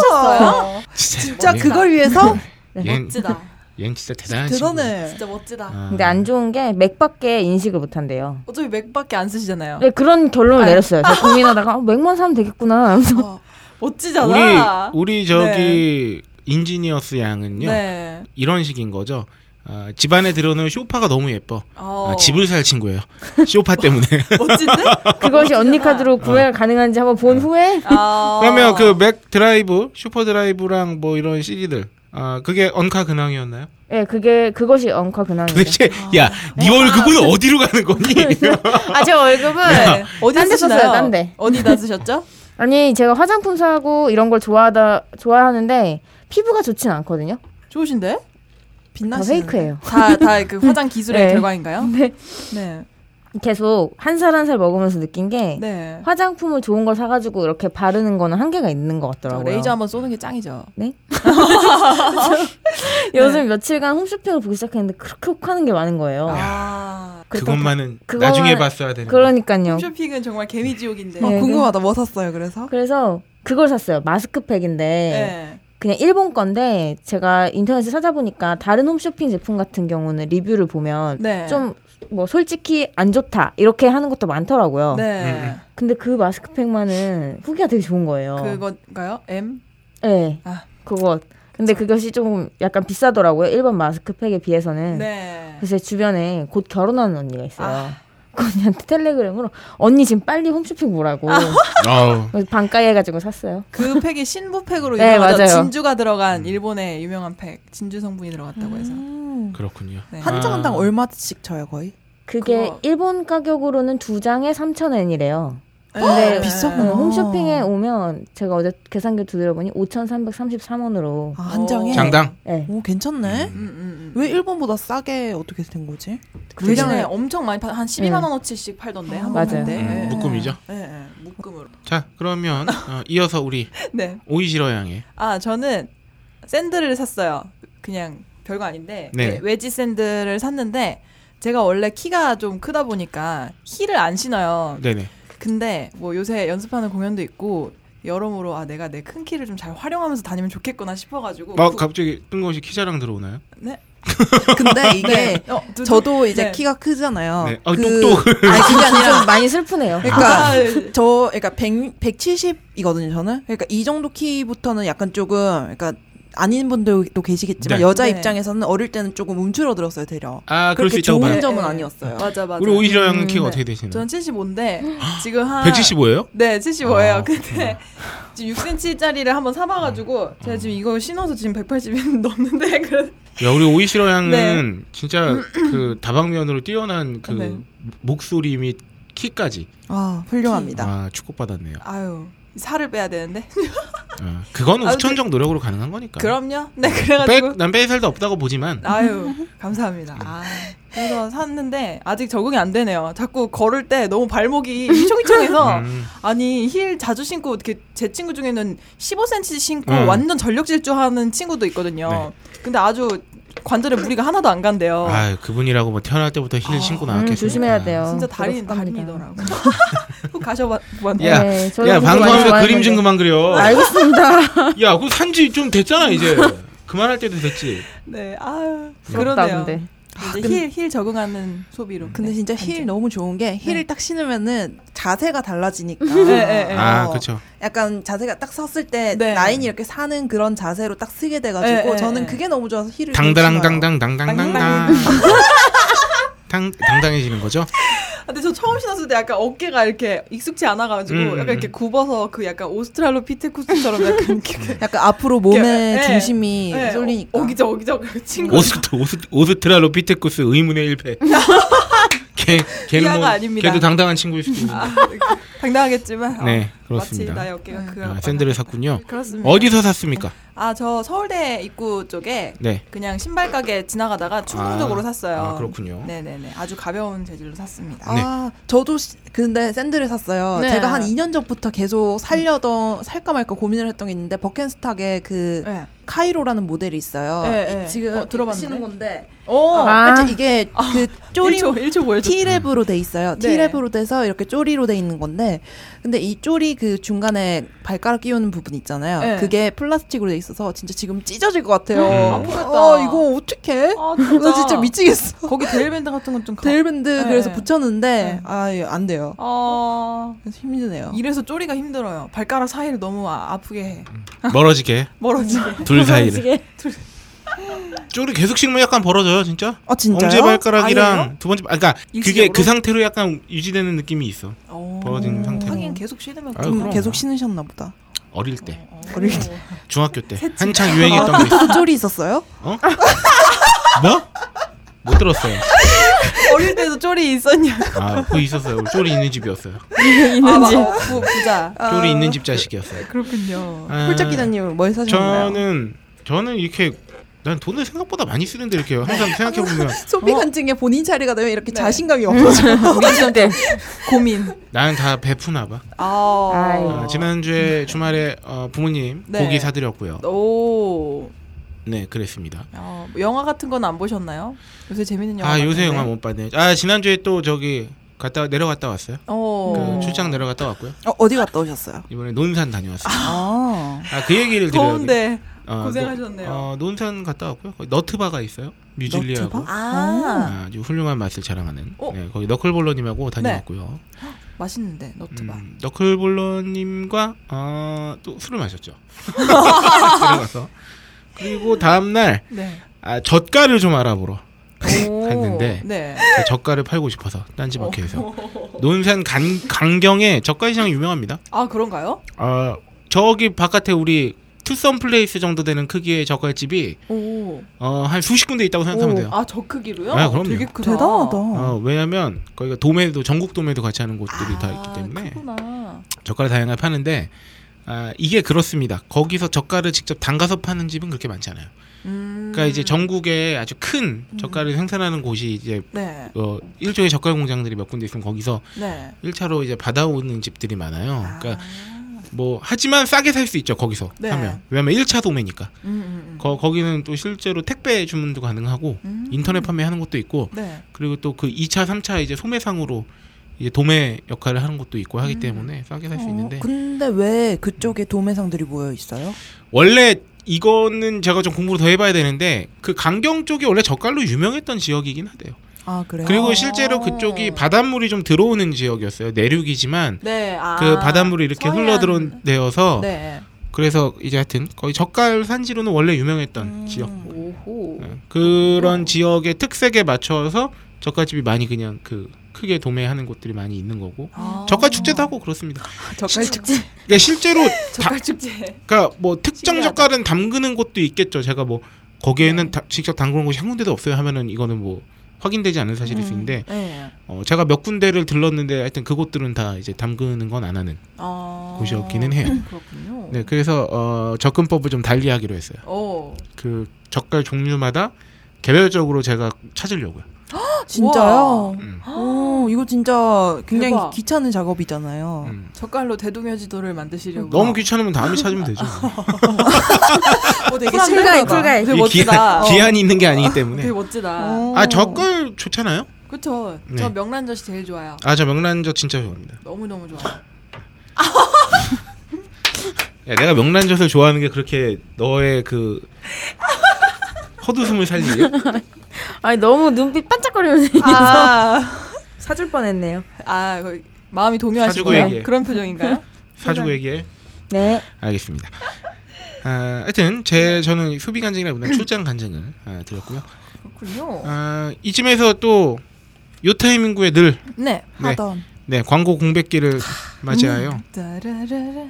진짜 진짜 얘- 그걸 위해서 <laughs> 얜, 멋지다. 얜 진짜 대단한. 대단해. 진짜 멋지다. 아. 근데 안 좋은 게 맥밖에 인식을 못 한대요. 어차피 맥밖에 안 쓰시잖아요. 네, 그런 결론을 아유. 내렸어요. 제가 <laughs> 고민하다가 어, 맥만 사면 되겠구나. 하면서 어, 멋지잖아. 우리 우리 저기 인지니어스 양은요 네. 이런 식인 거죠. 아, 집안에 들어오는 쇼파가 너무 예뻐. 어. 아, 집을 살 친구예요. <laughs> 쇼파 때문에. <laughs> 멋진데? 그것이 언니 카드로 구매가 가능한지 한번 본 후에 아. 그러면 그 맥 드라이브, 슈퍼 드라이브랑 뭐 이런 CD들. 아 그게 언카 근황이었나요? 예, 그게 그것이 언카 근황이죠. 도대체 야, 네 월급은 어디로 가는 거니? <laughs> 아, 제 월급은 어디 딴데 쓰시나요? 썼어요, 딴 데. 어디다 쓰셨죠? 아니 제가 화장품 사고 이런 걸 좋아하다 좋아하는데 피부가 좋진 않거든요. 좋으신데? 다 빛나시는 페이크예요. 다 다 그 <laughs> 화장 기술의 네. 결과인가요? 네. 네. 계속 한 살 한 살 먹으면서 느낀 게 네. 화장품을 좋은 걸 사가지고 이렇게 바르는 거는 한계가 있는 것저 같더라고요. 레이저 한번 쏘는 게 짱이죠. <laughs> 요즘 며칠간 홈쇼핑을 보기 시작했는데 그렇게 혹하는 게 많은 거예요. 아. 그것만은 그거만- 나중에 봤어야 되는. 그러니까요. 홈쇼핑은 정말 개미지옥인데. 어, 네, 궁금하다. 뭐 샀어요? 그래서 그래서 그걸 샀어요. 마스크팩인데 네. 그냥 일본 건데 제가 인터넷에 찾아보니까 다른 홈쇼핑 제품 같은 경우는 리뷰를 보면 네. 좀뭐 솔직히 안 좋다 이렇게 하는 것도 많더라고요. 네. 근데 그 마스크팩만은 후기가 되게 좋은 거예요. 그건가요? M? 네. 아. 그거. 근데 그것이 좀 약간 비싸더라고요. 일반 마스크팩에 비해서는. 네. 그래서 제 주변에 곧 결혼하는 언니가 있어요. 아. 그 언니한테 텔레그램으로 언니 지금 빨리 홈쇼핑 보라고. 그래서 반가이 해가지고 샀어요. 그 팩이 신부 팩으로 네, 유명하죠. 맞아요. 진주가 들어간 일본의 유명한 팩. 진주 성분이 들어갔다고 해서. 그렇군요. 네. 한장한장 아. 얼마씩 쳐요, 거의? 그게 그거- 일본 가격으로는 두 장에 3,000엔이래요. 네. 근데 비싸구나. 홈쇼핑에 오면 제가 어제 계산기 두드려보니 5,333원으로. 아, 한 장에? 장당. 네. 오, 괜찮네. 음, 음, 음. 왜 일본보다 싸게 어떻게 된 거지? 그 대신에 대신에 엄청 많이 파, 한 12만 원 어치씩 팔던데 한 맞아요. 번인데. 음, 묶음이죠. 네, 네, 묶음으로. 자 그러면 어, 이어서 우리 <laughs> 네. 오이시러 양의 아 저는 샌들을 샀어요. 그냥 별거 아닌데 네. 웨- 웨지 샌들을 샀는데 제가 원래 키가 좀 크다 보니까 힐을 안 신어요. 네네. 근데 뭐 요새 연습하는 공연도 있고 여러모로 아 내가 내 큰 키를 좀 잘 활용하면서 다니면 좋겠구나 싶어가지고 어 구- 갑자기 뜬금없이 키 자랑 들어오나요? 네. <laughs> 근데 이게 네. 어, 두- 저도 이제 네. 키가 크잖아요. 네. 아, 그- 똑똑. 아니 그게 <laughs> 아니라 좀 많이 슬프네요. 그러니까 아, 저 그러니까 100 170이거든요, 저는. 그러니까 이 정도 키부터는 약간 조금 그러니까 아닌 분들도 계시겠지만 네. 여자 네. 입장에서는 어릴 때는 조금 움츠러들었어요, 되려. 아 그렇게 좋은 봐요. 점은 네. 아니었어요. 맞아 맞아. 우리 오이시러 양은 음, 키가 네. 어떻게 되시나요? 저는 75인데 <gasps> 지금 한 175예요? 네, 75예요. 아, 근데 지금 6cm짜리를 한번 사봐가지고 제가 지금 이거 신어서 지금 180이 <laughs> 넘는데 그 야 우리 오이시러 양은 네. 진짜 <clears throat> 그 다방면으로 뛰어난 그 네. 목소리 및 키까지 아, 훌륭합니다. 아 축복받았네요. 아유 살을 빼야 되는데 아, <laughs> 그거는 아, 후천적 노력으로 가능한 거니까. 그럼요. 네 그래가지고 난 빼살도 없다고 보지만 아유 감사합니다. 아, 그래서 샀는데 아직 적응이 안 되네요. 자꾸 걸을 때 너무 발목이 휘청휘청해서 <laughs> 음, 아니 힐 자주 신고 이렇게 제 친구 중에는 15cm 신고 음. 완전 전력 질주하는 친구도 있거든요. 근데 아주 관절에 무리가 하나도 안 간대요. 아 그분이라고 뭐 태어날 때부터 힐 신고 음, 나왔겠습니까? 조심해야 돼요. 진짜. 다리더라고. <laughs> 꼭 가셔봤는데. 야, 네, 야 방송하면서. 그림 좀 그만 그려. 알겠습니다. <laughs> 야, 그 산지 좀 됐잖아 이제. 그만할 때도 됐지. 네, 아유, 부럽다, 그러네요. 근데. 이제 힐, 힐 적응하는 소비로. 근데 네, 진짜. 힐 너무 좋은 게 힐을 네. 딱 신으면은 자세가 달라지니까. 네, 네, 네. 아, 어, 그렇죠. 약간 자세가 딱 섰을 때 네. 라인이 이렇게 사는 그런 자세로 딱 서게 돼가지고 네, 네, 저는 네. 그게 너무 좋아서 힐을 당다랑 신어요. 당당 당당당당. <laughs> 당 당당해지는 거죠? 근데 저 처음 신었을 때 약간 어깨가 이렇게 익숙치 않아가지고 음, 약간 음. 이렇게 굽어서 그 약간 오스트랄로피테쿠스처럼 약간 <laughs> 이렇게 약간 앞으로 몸의 네. 중심이 네, 쏠리니까. 어, 어기적 어기적 <laughs> 친구 오스트 오스 오스트랄로피테쿠스 의문의 일패. <laughs> 걔 걔는 뭐 아닙니다. 걔도 당당한 친구일 수도 있는데. 아, 당당하겠지만 네, 어, 그렇습니다. 마치 나의 어깨가 그 아, 샌들을 샀군요. 그렇습니다. 어디서 샀습니까? 아 저 서울대 입구 쪽에 네. 그냥 신발 가게 지나가다가 충동적으로 아, 샀어요. 아, 그렇군요. 네네네 아주 가벼운 재질로 샀습니다. 네. 아, 저도 시- 근데 샌들을 샀어요. 네. 제가 한 2년 전부터 계속 살려던 살까 말까 고민을 했던 게 있는데 버켄스탁에 그 네. 카이로라는 모델이 있어요. 네, 이- 네. 지금 어, 들어봤는데? 신은 건데 오 아. 하여튼 이게 그 쪼리 1초 1초 보여줘. T랩으로 돼 있어요. 네. T랩으로 돼서 이렇게 쪼리로 돼 있는 건데, 근데 이 쪼리 그 중간에 발가락 끼우는 부분 있잖아요. 네. 그게 플라스틱으로 돼 있어서 진짜 지금 찢어질 것 같아요. 음. 아프겠다. 어, 이거 어떡해? 아, 나 진짜 미치겠어. 거기 대일밴드 같은 건좀 대일밴드 네. 그래서 붙였는데, 네. 아, 이거 안 돼요. 아 그래서 힘드네요. 이래서 쪼리가 힘들어요. 발가락 사이를 너무 아, 아프게 해. 멀어지게 멀어지게. 둘 사이를. 지게. <laughs> 쪼리 계속 식으면 약간 벌어져요, 진짜. 아, 진짜요? 엄지 발가락이랑 아니에요? 두 번째, 아, 그러니까 그게 일시적으로? 그 상태로 약간 유지되는 느낌이 있어. 오. 벌어진 상태로. 하긴 계속 신으면 아유, 그럼. 계속 신으셨나 보다. 어릴 때, 어릴 때. 중학교 때 한창 유행했던 게 있어. 그 쪼리 있었어요? 어? 뭐? 못 들었어요. 어릴 때도 쪼리 있었냐? 아, 그거 있었어요. 우리 쪼리 있는 집이었어요. 있는지. 아, 부, 부자. 쪼리 있는 집 자식이었어요. 그렇군요. 아, 홀짝 기자님은 뭘 사셨나요? 저는 저는 이렇게 난 돈을 생각보다 많이 쓰는데 이렇게 항상 생각해 보면 소비 간증에 본인 차례가 되면 이렇게 네. 자신감이 없어져. <laughs> 민수한테 고민. 나는 다 베푸나 봐. 아. 어, 지난주에 주말에 어, 부모님 네. 고기 사드렸고요. 오. 네, 그랬습니다. 어, 영화 같은 건 안 보셨나요? 요새 재밌는 영화. 아 요새. 영화 못 봤네. 아 지난주에 또 저기 갔다 내려갔다 왔어요. 어. 그 출장 내려갔다 왔고요. 어, 어디 갔다 오셨어요? 이번에 논산 다녀왔어요. 아. 아 그 얘기를 드려요. 더운데 어, 고생하셨네요. 노- 어, 논산 갔다 왔고요. 거기 너트바가 있어요. 뮤즐리하고 너트바? 아. 아주 훌륭한 맛을 자랑하는. 어? 네, 거기 너클볼러님하고 다녀왔고요. 맛있는데 너트바. 음, 너클볼러님과 어, 또 술을 마셨죠. <laughs> 들어가서 그리고 다음 날 네. 아, 젓갈을 좀 알아보러 오. 갔는데 네. 그 젓갈을 팔고 싶어서 딴지 마켓에서 논산 간, 강경에 젓갈 시장이 유명합니다. 아 그런가요? 어, 저기 바깥에 우리 투썸 플레이스 정도 되는 크기의 젓갈집이 오. 어, 한 수십 군데 있다고 생각하면 돼요. 아 저 크기로요? 아, 그럼요. 되게 크다. 대단하다. 어, 왜냐면 거기가 도매도 전국 도매도 같이 하는 곳들이 다 있기 때문에 아, 크구나. 젓갈을 다양하게 파는데 아, 이게 그렇습니다. 거기서 젓갈을 직접 담가서 파는 집은 그렇게 많지 않아요. 음. 그러니까 이제 전국에 아주 큰 젓갈을 생산하는 곳이 이제 네. 어, 일종의 젓갈 공장들이 몇 군데 있으면 거기서 네. 1차로 이제 받아오는 집들이 많아요. 그러니까 아. 뭐 하지만 싸게 살 수 있죠 거기서 네. 하면 왜냐면 1차 도매니까 음, 음, 음. 거, 거기는 또 실제로 택배 주문도 가능하고 음. 인터넷 판매하는 것도 있고 네. 그리고 또 그 2차 3차 이제 소매상으로 이제 도매 역할을 하는 것도 있고 하기 음. 때문에 싸게 살수 어, 있는데 근데 왜 그쪽에 도매상들이 모여 있어요? 원래 이거는 제가 좀 공부를 더 해봐야 되는데 그 강경 쪽이 원래 젓갈로 유명했던 지역이긴 하대요. 아 그래요? 그리고 아. 실제로 그쪽이 바닷물이 좀 들어오는 지역이었어요. 내륙이지만 네. 아. 그 바닷물이 이렇게 서해안. 흘러 들어온 데여서 네. 그래서 이제 하여튼 거의 젓갈 산지로는 원래 유명했던 음. 지역. 오호. 네. 그런 지역의 특색에 맞춰서 젓갈집이 많이 그냥 그 크게 도매하는 곳들이 많이 있는 거고 아. 젓갈 축제도 하고 그렇습니다. <laughs> 젓갈 축제. 그러니까 실제로 다, 젓갈 축제. 그러니까 뭐 특정 신기하다. 젓갈은 담그는 곳도 있겠죠. 제가 뭐 거기에는 다- 직접 담그는 곳이 한 군데도 없어요 하면은 이거는 뭐 확인되지 않은 사실일 수 있는데 네. 어, 제가 몇 군데를 들렀는데 하여튼 그곳들은 다 이제 담그는 건 안 하는 아. 곳이었기는 해요. 그렇군요. 네, 그래서 어, 접근법을 좀 달리하기로 했어요. 오. 그 젓갈 종류마다 개별적으로 제가 찾으려고요. 진짜요? 음. 오, 이거 진짜 굉장히 대박. 귀찮은 작업이잖아요. 음. 젓갈로 대동여 지도를 만드시려고. 너무 귀찮으면 다음에 찾으면 되죠. <laughs> 어, 되게 쿨가이. 쿨가이. 되게 이 멋지다. 기한, <laughs> 어. 기한이 있는 게 아니기 때문에. 되게 멋지다. 어. 아 젓갈 좋잖아요. 그쵸. 네. 저 명란젓이 제일 좋아요. 아 저 명란젓 진짜 좋아합니다. 너무 너무 좋아요. 야, 내가 명란젓을 좋아하는 게 그렇게 너의 그 <laughs> 헛웃음을 살리냐? 아니 너무 눈빛 반짝거리면서 아, <laughs> 사줄 뻔했네요. 아, 그 마음이 동요하시고요. 그런 표정인가요? 사주고 얘기해. 네. 알겠습니다. 아, 하여튼 제 저는 소비 간증이라기보다 출장 간증을 아, 드렸고요. 그렇군요. 아, 이쯤에서 또 요 타이밍구에 늘 네. 네. 하던 네, 광고 공백기를 맞이하여 따라라라.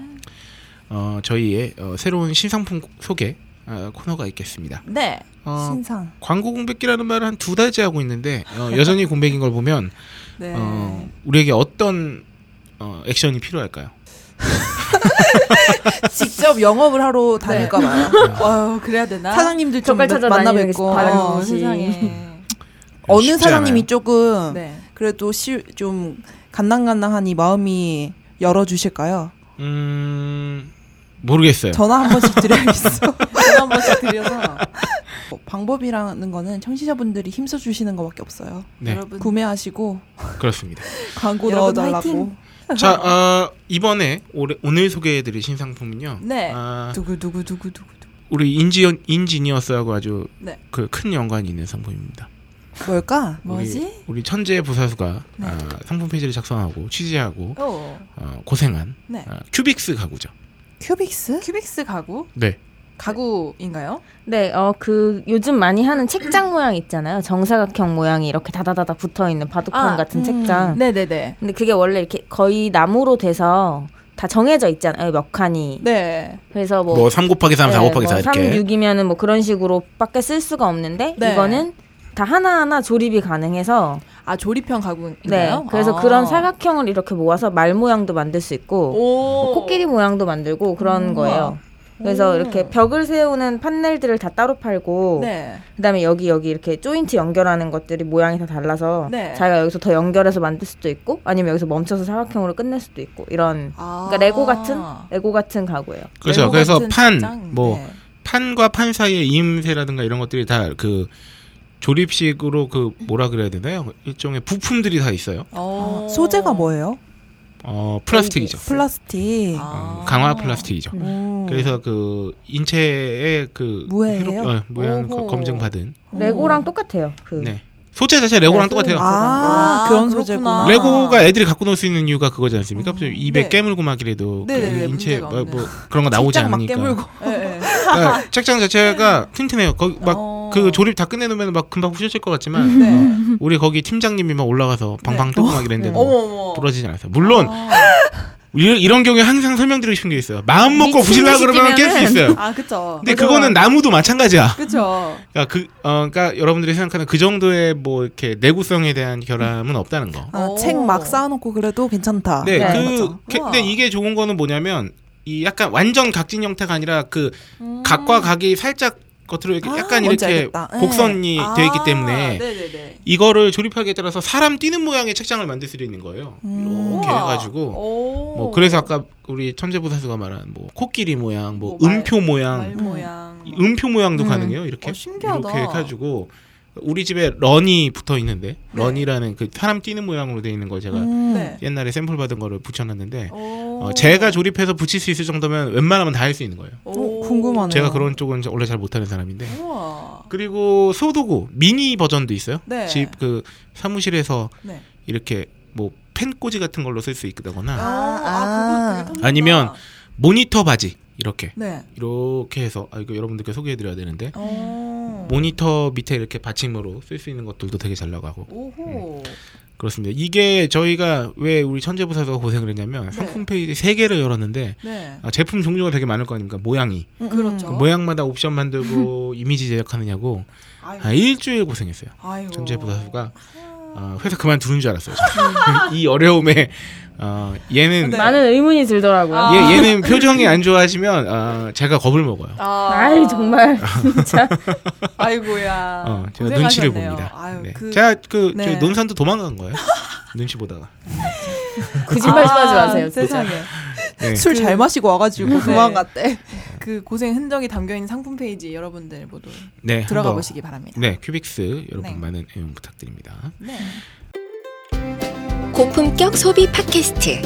어, 저희의 어, 새로운 신상품 소개 어, 코너가 있겠습니다. 네. 어, 신상. 광고 공백기라는 말을 한 두 달째 하고 있는데 어, 여전히 공백인 걸 보면 <laughs> 네. 어, 우리에게 어떤 어, 액션이 필요할까요? <laughs> 직접 영업을 하러 다닐까 봐요. <laughs> 어, 그래야 되나? 사장님들 좀 젓갈 찾아다니는 만나 뵙고 게 다른 어. 세상에. 어느 사장님이 않아요. 조금 네. 그래도 시, 좀 간당간당하니 마음이 열어 주실까요? 음 모르겠어요. 전화 한 번씩 드려야겠어. 한 번씩 드려서 어, <laughs> 방법이라는 거는 청취자분들이 힘써 주시는 것밖에 없어요. 네, 여러분 구매하시고 그렇습니다. <laughs> 광고 여러분 넣어달라고. 화이팅! 자, 어, 이번에 올해, 오늘 소개해드릴 신상품은요. 네. 아, 두구 두구 두구 두구 두구. 우리 인지 인지니어스하고 아주 네. 그큰 연관이 있는 상품입니다. 뭘까? 뭐지? 우리, 우리 천재 부사수가 네. 아, 상품 페이지를 작성하고 취재하고 어. 어, 고생한 네. 아, 큐빅스 가구죠. 큐빅스? 큐빅스 가구? 네. 가구인가요? 네, 어, 그, 요즘 많이 하는 책장 모양 있잖아요. 정사각형 모양이 이렇게 다다다다 붙어 있는 바둑판 아, 같은 음. 책장. 네네네. 근데 그게 원래 이렇게 거의 나무로 돼서 다 정해져 있잖아요. 몇 칸이. 네. 그래서 뭐. 뭐, 3 곱하기 3, 4 네, 곱하기 4 뭐 이렇게. 3, 6이면은 뭐 그런 식으로 밖에 쓸 수가 없는데 네. 이거는 다 하나하나 조립이 가능해서 아 조립형 가구인가요? 네. 그래서 아. 그런 사각형을 이렇게 모아서 말 모양도 만들 수 있고 오. 코끼리 모양도 만들고 그런 우와. 거예요. 그래서 오. 이렇게 벽을 세우는 판넬들을 다 따로 팔고 네. 그다음에 여기 여기 이렇게 조인트 연결하는 것들이 모양이 다 달라서 네. 자기가 여기서 더 연결해서 만들 수도 있고 아니면 여기서 멈춰서 사각형으로 끝낼 수도 있고 이런 아. 그러니까 레고 같은 레고 같은 가구예요. 그렇죠. 그래서 같은 판, 책장? 뭐, 네. 판과 판 사이의 이음새라든가 이런 것들이 다그 조립식으로 그 뭐라 그래야 되나요? 일종의 부품들이 다 있어요. 어. 소재가 뭐예요? 어, 플라스틱이죠. 플라스틱. 아. 어, 강화 플라스틱이죠. 오. 그래서 그 인체의 그 무해예요? 해롭- 어, 무해한 거 오호. 검증 받은 레고랑 똑같아요. 그 네. 소재 자체 레고랑 네, 똑같아요. 아, 아, 그런 그렇구나. 소재구나. 레고가 애들이 갖고 놀 수 있는 이유가 그거지 않습니까? 음. 입에 네. 깨물고 막 이래도 그 네네네, 인체 문제가 뭐, 없네. 뭐 그런 거 나오지 책장 막 않으니까. 깨물고. 네, 네. 그러니까 책장 자체가 튼튼해요. 거기 막 어. 그 조립 다 끝내놓으면 막 금방 부셔질 것 같지만 네. 우리 거기 팀장님이 막 올라가서 방방 뜨고 막 이랬는데 뭐 어머 어머. 부러지진 않았어요. 물론 아, 이- 이런 경우에 항상 설명드리고 싶은 게 있어요. 마음 먹고 부실라 그러면 깰 수 있어요. 아 그쵸. 근데 그거는 나무도 마찬가지야. 그쵸. 그러니까 그 어, 그러니까 여러분들이 생각하는 그 정도의 뭐 이렇게 내구성에 대한 결함은 없다는 거. 아, 오. 책막 쌓아놓고 그래도 괜찮다. 네, 네, 그 맞아. 게- 우와. 근데 이게 좋은 거는 뭐냐면 이 약간 완전 각진 형태가 아니라 그 음. 각과 각이 살짝 겉으로 이렇게 아, 약간 이렇게 알겠다. 네. 곡선이 아, 되어 있기 때문에 네네네. 이거를 조립하기에 따라서 사람 뛰는 모양의 책장을 만들 수 있는 거예요. 음. 이렇게 해가지고 오. 뭐 그래서 아까 우리 천재부사수가 말한 뭐 코끼리 모양, 뭐, 뭐 말- 음표 모양, 말 모양. 이 음표 모양도 음. 가능해요. 이렇게 어. 이렇게 해가지고 우리 집에 런이 붙어 있는데 네. 런이라는 그 사람 뛰는 모양으로 되어 있는 거 제가 음. 네. 옛날에 샘플 받은 거를 붙여놨는데 오. 어, 제가 조립해서 붙일 수 있을 정도면 웬만하면 다 할 수 있는 거예요. 오. 어, 궁금하네요. 제가 그런 쪽은 원래 잘 못하는 사람인데 우와. 그리고 소도구 미니 버전도 있어요. 네. 집그 사무실에서 네. 이렇게 뭐 펜꽂이 같은 걸로 쓸 수 있다거나 아, 아. 아. 아니면 모니터 바지 이렇게 네. 이렇게 해서 아 이거 여러분들께 소개해드려야 되는데 오. 모니터 밑에 이렇게 받침으로 쓸 수 있는 것들도 되게 잘 나가고 오호. 그렇습니다. 이게 저희가 왜 우리 천재부사가 고생을 했냐면 네. 상품 페이지 세 개를 열었는데 네. 아, 제품 종류가 되게 많을 거 아닙니까? 모양이 음, 그렇죠. 그 모양마다 옵션 만들고 <laughs> 이미지 제작하느냐고 아이고. 한 일주일 고생했어요. 아이고. 천재부사수가 어, 회사 그만두는 줄 알았어요. <laughs> 이 어려움에 어, 얘는 네. 많은 의문이 들더라고요. 아. 얘, 얘는 표정이 안 좋아지면 어, 제가 겁을 먹어요. 아. 아이 정말 <laughs> 진짜 아이고야. 어, 제가 눈치를 고생하셨네요. 봅니다. 아유, 네. 그 제가 그 네. 저희 논산도 도망간 거예요. <laughs> 눈치 보다가. 거짓말 좀 하지 마세요. 진짜. 세상에. 네. 술잘 마시고 와가지고 네. 그만 갔대. 그 고생 흔적이 담겨 있는 상품 페이지 여러분들 모두 네, 들어가 보시기 바랍니다. 네, 큐빅스 여러분 네. 많은 애용 부탁드립니다. 네. 고품격 소비 팟캐스트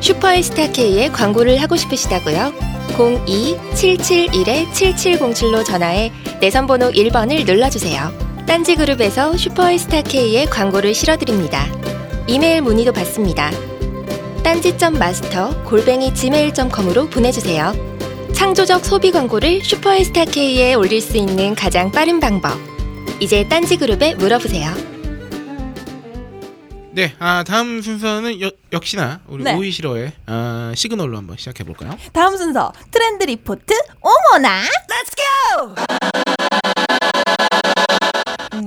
슈퍼스타 K의 광고를 하고 싶으시다고요? 02-771-7707로 전화해 내선번호 1번을 눌러주세요. 딴지그룹에서 슈퍼스타 K의 광고를 실어드립니다. 이메일 문의도 받습니다. 딴지점 마스터 골뱅이 gmail.com으로 보내주세요. 창조적 소비 광고를 슈퍼스타 K에 올릴 수 있는 가장 빠른 방법. 이제 딴지그룹에 물어보세요. 네, 아 다음 순서는 여- 역시나 우리 네. 오이시러의 아, 시그널로 한번 시작해 볼까요? 다음 순서 트렌드 리포트 어머나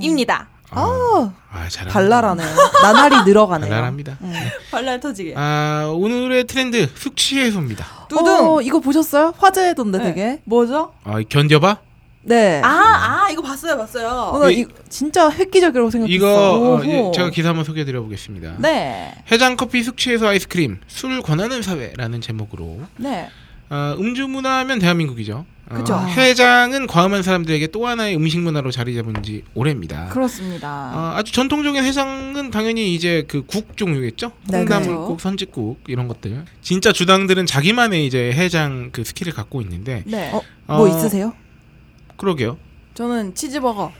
입니다. 아, 아, 잘합니다. 발랄하네. 나날이 늘어가네요. 발랄합니다. 발랄 터지게. 아 오늘의 트렌드 숙취 해소입니다. 두둥. 어, 이거 보셨어요? 화제던데 네. 되게. 뭐죠? 아 견뎌봐? 네. 아, 아, 이거 봤어요, 봤어요. 어, 나 이- 이, 진짜 획기적이라고 생각했어. 이거 어. 예, 제가 기사 한번 소개해 드려 보겠습니다. 네. 해장 커피 숙취 해소 아이스크림 술 권하는 사회라는 제목으로 네. 어, 음주 문화면 대한민국이죠. 어, 그죠. 해장은 과음한 사람들에게 또 하나의 음식 문화로 자리 잡은 지 오래입니다. 그렇습니다. 어, 아주 전통적인 해장은 당연히 이제 그 국 종류겠죠. 네, 콩나물국, 그렇죠. 선짓국 이런 것들. 진짜 주당들은 자기만의 이제 해장 그 스킬을 갖고 있는데. 네. 어, 뭐 어, 있으세요? 그러게요. 저는 치즈버거.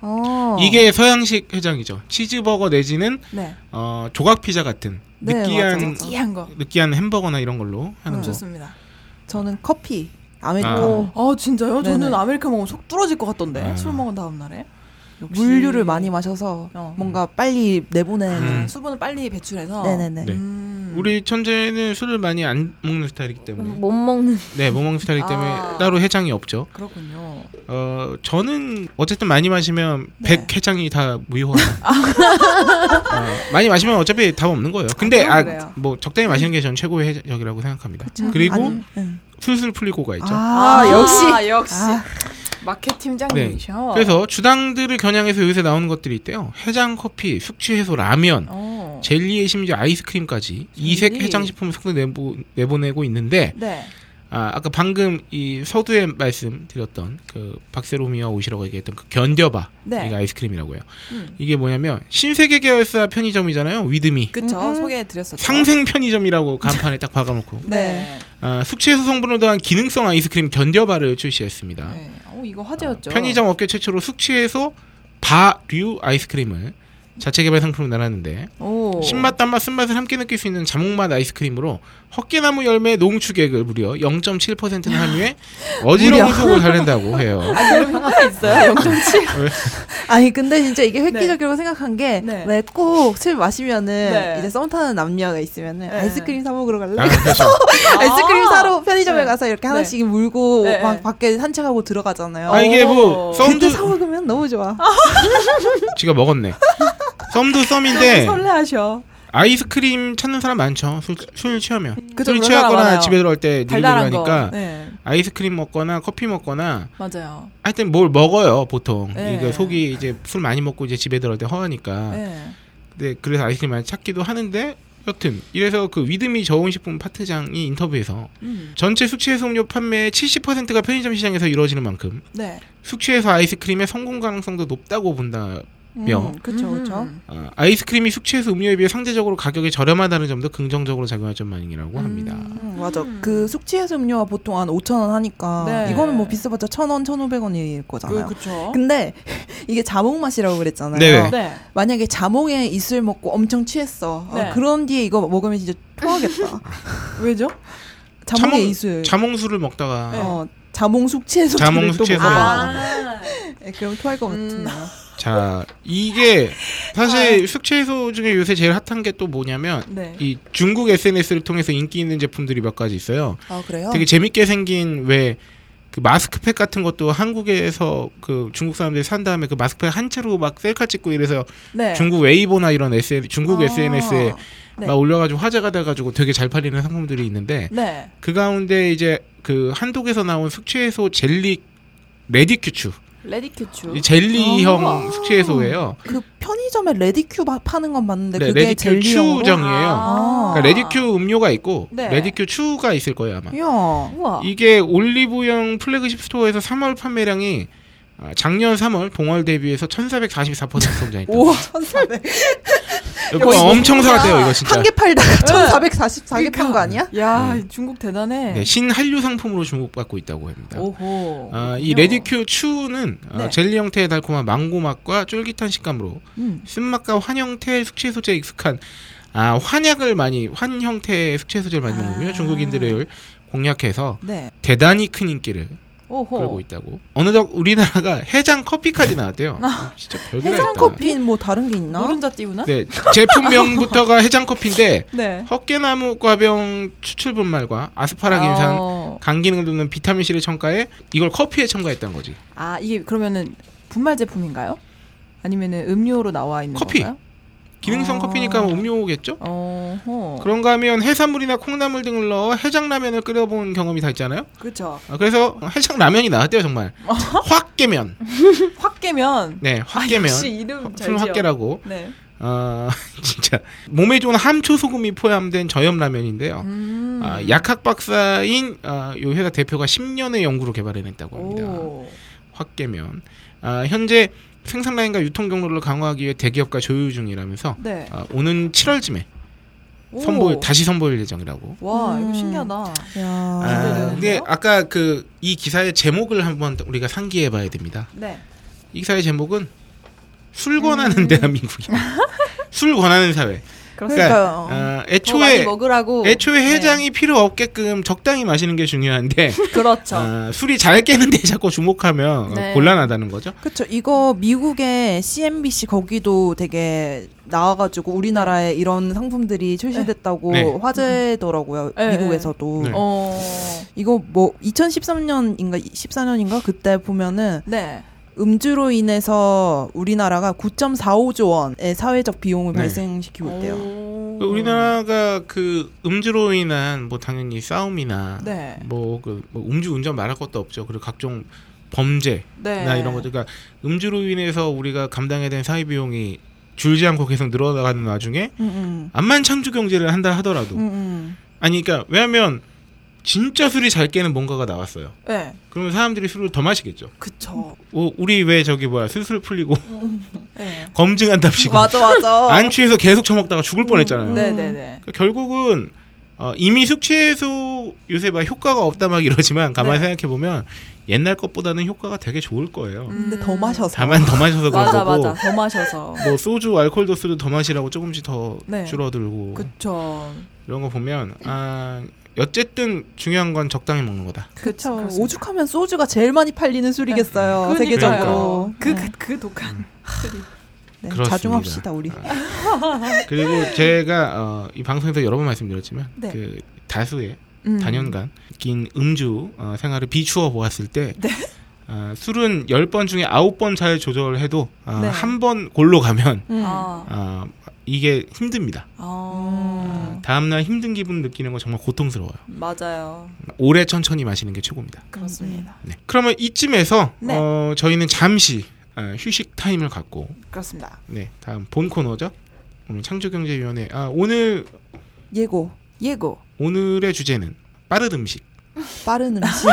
어. 이게 서양식 해장이죠. 치즈버거 내지는 네. 어, 조각 피자 같은 네, 느끼한 맞아, 맞아. 끼한 거. 느끼한 햄버거나 이런 걸로 하는 음, 거. 좋습니다. 저는 커피. 아메리카노. 아, 진짜요? 저는 네네. 아메리카노 먹으면 속 뚫어질 것 같던데. 아. 술 먹은 다음 날에. 역시. 물류를 많이 마셔서 어. 뭔가 빨리 내보내는. 음. 수분을 빨리 배출해서. 네네네. 네. 음. 우리 천재는 술을 많이 안 먹는 스타일이기 때문에 못 먹는 네, 못 먹는 스타일이기 때문에 아. 따로 해장이 없죠. 그렇군요. 어, 저는 어쨌든 많이 마시면 네. 100 해장이 다 무효화. <laughs> 어, 많이 마시면 어차피 답 없는 거예요. 근데 아, 그래요. 뭐 적당히 마시는 게전 최고의 해적이라고 생각합니다. 음, 그리고 아니, 응. 술술 풀리고 가 있죠. 아, 역시. 아, 역시. 아. 마켓 팀장님이셔. 그래서 주당들을 겨냥해서 요새 나오는 것들이 있대요. 해장 커피, 숙취 해소 라면, 어. 젤리에 심지어 아이스크림까지 이색. 해장 식품을 섞어 내보, 내보내고 있는데 네. 아, 아까 방금 이 서두에 말씀드렸던 그 박세롬이와 오시라고 얘기했던 그 견뎌봐 네. 이게 아이스크림이라고요. 음. 이게 뭐냐면 신세계 계열사 편의점이잖아요. 위드미 그쵸. 음, 음. 소개해 드렸었죠. 상생 편의점이라고 간판에 딱 박아놓고 <laughs> 네. 아, 숙취해소 성분을 더한 기능성 아이스크림 견뎌봐를 출시했습니다. 네. 어, 이거 화제였죠. 편의점 업계 최초로 숙취해소 바류 아이스크림을 자체 개발 내놨는데 오. 신맛, 단맛, 쓴맛을 함께 느낄 수 있는 자몽맛 아이스크림으로 헛개나무 열매 농축액을 무려 0.7%는 함유해 <laughs> 어지러운 속을 달랜다고 해요. <laughs> 아, 이런 효과가 있어요. 0.7. <laughs> 아니 근데 진짜 이게 획기적이라고 생각한 게 네. 왜꼭술 마시면은 네. 이제 썸 타는 남녀가 있으면은 네. 아이스크림 사 먹으러 갈래? 아, 그렇죠. 아이스크림 사러 편의점에 네. 가서 이렇게 네. 하나씩 물고 네. 막 밖에 산책하고 들어가잖아요. 아 이게 뭐 썸도 사 먹으면 너무 좋아. 지가 먹었네. 썸도 썸인데 설레하셔. 아이스크림 찾는 사람 많죠. 술, 술 취하면 그죠, 술 그런 사람 취하거나 많아요. 집에 들어갈 때 달달한 거. 느리느리하니까 네. 아이스크림 먹거나 커피 먹거나 맞아요. 하여튼 뭘 먹어요 보통. 네. 이게 속이 이제 술 많이 먹고 이제 집에 들어갈 때 허하니까. 네. 네, 그래서 아이스크림 많이 찾기도 하는데 여튼 이래서 그 위드미 저온식품 파트장이 인터뷰에서 음. 전체 숙취해소 음료 판매의 70%가 편의점 시장에서 이루어지는 만큼 네. 숙취해소 아이스크림의 성공 가능성도 높다고 본다 며 음, 그쵸 그쵸. 음. 아, 아이스크림이 숙취해소 음료에 비해 상대적으로 가격이 저렴하다는 점도 긍정적으로 작용할 점만이라고 합니다. 음, 맞아. 그 숙취해소 음료가 보통 한 5천 원 하니까 네. 이거는 뭐 비싸봤자 천 원, 천 오백 원일 거잖아요. 그, 그쵸. 근데 <laughs> 이게 자몽 맛이라고 그랬잖아요. 네네. 네. 만약에 자몽에 이슬 먹고 엄청 취했어. 네. 어, 그런 뒤에 이거 먹으면 진짜 토하겠다. <laughs> 왜죠? 자몽에 자몽- 이슬. 자몽술을 먹다가 네. 어, 자몽 숙취해소. 자몽 먹어봐. 아. 네, <laughs> 그럼 토할 것 음. 같은데요. 자 이게 사실 숙취해소 중에 요새 제일 핫한 게 또 뭐냐면 네. 이 중국 SNS를 통해서 인기 있는 제품들이 몇 가지 있어요. 아 그래요? 되게 재밌게 생긴 왜 그 마스크팩 같은 것도 한국에서 그 중국 사람들이 산 다음에 그 마스크팩 한 채로 막 셀카 찍고 이래서 네. 중국 웨이보나 이런 SN, 중국 아. SNS에 네. 막 올려가지고 화제가 돼가지고 되게 잘 팔리는 상품들이 있는데 네. 그 가운데 이제 그 한독에서 나온 숙취해소 젤리 레디큐추 레디큐추. 이 젤리형 아. 숙취해소예요. 그 편의점에 레디큐 바- 파는 건 맞는데 네, 그게 레디큐 젤리형으로. 추정이에요. 아. 그러니까 레디큐 음료가 있고 네. 레디큐 추가 있을 거예요 아마. 이야. 우와. 이게 올리브영 플래그십 스토어에서 3월 판매량이 아, 작년 3월 동월 대비해서 1444% 성장했다. 오, 1,400. 이거 엄청 사갔대요 이거 진짜. 한 개 팔다가 1,444개 판 거 아니야? 야, 네. 중국 대단해. 네, 신한류 상품으로 주목받고 있다고 합니다. 오호. 아, 이. 레디큐 추는 아, 네. 젤리 형태의 달콤한 망고 맛과 쫄깃한 식감으로 음. 쓴맛과 환 형태의 숙취 해소제에 익숙한 아 환약을 많이 환 형태의 숙취 해소제를 많이 아. 먹는군요. 중국인들을 공략해서 네. 대단히 큰 인기를 오호. 끌고 있다고. 어느덧 우리나라가 해장 커피까지 나왔대요. 진짜 별게 해장 커피는 뭐 다른 게 있나? 노른자 띄우나? 네, 제품명부터가 <laughs> 해장 커피인데 네. 헛개나무 과병 추출 분말과 아스파라긴산, 어. 간 기능을 돕는 비타민 C를 첨가해 이걸 커피에 첨가했다는 거지. 아 이게 그러면은 분말 제품인가요? 아니면은 음료로 나와 있는 커피. 건가요? 기능성 아. 커피니까 뭐 음료겠죠? 어허. 그런가 하면 해산물이나 콩나물 등을 넣어 해장라면을 끓여본 경험이 다 있잖아요. 그렇죠. 아, 그래서 해장라면이 나왔대요 정말. 확 깨면. 확 깨면. 네, 확 아, 깨면. 역시 이름 잘풀 지어. 확 깨라고. 네. 어, <laughs> 진짜 몸에 좋은 함초 소금이 포함된 저염 라면인데요. 음. 아, 약학 박사인 아, 요 회사 대표가 10년의 연구로 개발해냈다고 합니다. 오. 확 깨면 아, 현재 생산 라인과 유통 경로를 강화하기 위해 대기업과 조율 중이라면서 네. 아, 오는 7월쯤에 오. 선보 다시 선보일 예정이라고. 와 이거 음. 신기하다. 야. 아, 기대되는데요? 근데 아까 그 이 기사의 제목을 한번 우리가 상기해 봐야 됩니다. 네. 이 기사의 제목은 술 권하는 대한민국이야. <laughs> 술 권하는 사회. 그러니까요. 아, 더 많이 애초에 먹으라고. 애초에 네. 해장이 필요 없게끔 적당히 마시는 게 중요한데 <laughs> 그렇죠. 아, 술이 잘 깨는데 <laughs> 자꾸 주목하면 네. 곤란하다는 거죠. 그쵸. 이거 미국의 CNBC 거기도 되게 나와가지고 우리나라에 이런 상품들이 출시됐다고 네. 화제더라고요. 네. 미국에서도. 네. 어. 이거 뭐 2013년인가 14년인가 그때 보면은 네. 음주로 인해서 우리나라가 9.45조 원의 사회적 비용을 네. 발생시키고 있대요. 오. 그 우리나라가 그 음주로 인한 뭐 당연히 싸움이나 네. 뭐 그 뭐 음주 운전 말할 것도 없죠. 그리고 각종 범죄나 네. 이런 것들 그러니까 음주로 인해서 우리가 감당해야 되는 사회 비용이 줄지 않고 계속 늘어나가는 와중에 음, 암만 창조 경제를 한다 하더라도 음, 음, 아니 그러니까 왜냐하면 진짜 술이 잘 깨는 뭔가가 나왔어요. 네. 그러면 사람들이 술을 더 마시겠죠. 그쵸. 어, 우리 왜 저기 뭐야 수술 풀리고 <laughs> 네. 검증한답시고 맞아, 맞아. <laughs> 안 취해서 계속 처먹다가 죽을 뻔했잖아요. 네네네. 그러니까 결국은 어, 이미 숙취해소 요새 막 효과가 없다 막 이러지만 가만히 네. 생각해 보면 옛날 것보다는 효과가 되게 좋을 거예요. 근데 더 마셔서. 다만 더 마셔서 그런 맞아 거고 맞아. 더 마셔서. 뭐 소주 알코올 도수도 더 마시라고 조금씩 더 네. 줄어들고 그쵸. 이런 거 보면 아 어쨌든 중요한 건 적당히 먹는 거다. 그쵸. 그렇습니다. 오죽하면 소주가 제일 많이 팔리는 술이겠어요. 그러니까요. 세계적으로. 그, 네. 그, 그 독한. 네, 그렇습니다. 자중합시다, 우리. 그리고 제가 어, 이 방송에서 여러 번 말씀드렸지만 네. 그 다수의 음. 단연간 긴 음주 어, 생활을 비추어 보았을 때 네. 어, 술은 10번 중에 9번 잘 조절해도 어, 네. 한번 골로 가면 음. 아. 어, 이게 힘듭니다. 아. 다음날 힘든 기분 느끼는 건 정말 고통스러워요. 맞아요. 오래 천천히 마시는 게 최고입니다. 그렇습니다. 네. 그러면 이쯤에서 네. 어, 저희는 잠시 어, 휴식 타임을 갖고 그렇습니다. 네 다음 본 코너죠. 오늘 창조경제위원회 아, 오늘 예고. 예고. 오늘의 주제는 빠른 음식. 빠른 음식.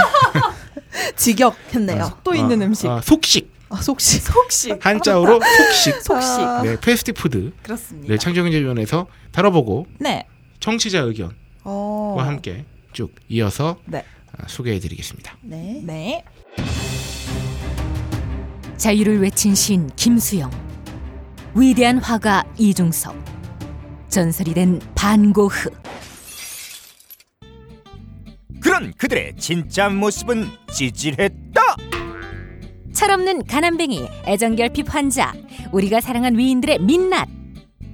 <laughs> 직역했네요. 또 있는 어, 음식. 어, 속식 아, 속시. 속식. 한자어로 <laughs> 속식. 속식. 아. 네 패스트푸드를 그렇습니다. 창조경제위원회에서 다뤄보고 네. 청취자 의견과 어. 함께 쭉 이어서 네. 아, 소개해드리겠습니다. 네. 네. 자유를 외친 시인 김수영 위대한 화가 이중섭 전설이 된 반고흐 그런 그들의 진짜 모습은 찌질했다. 철없는 가난뱅이 애정결핍 환자 우리가 사랑한 위인들의 민낯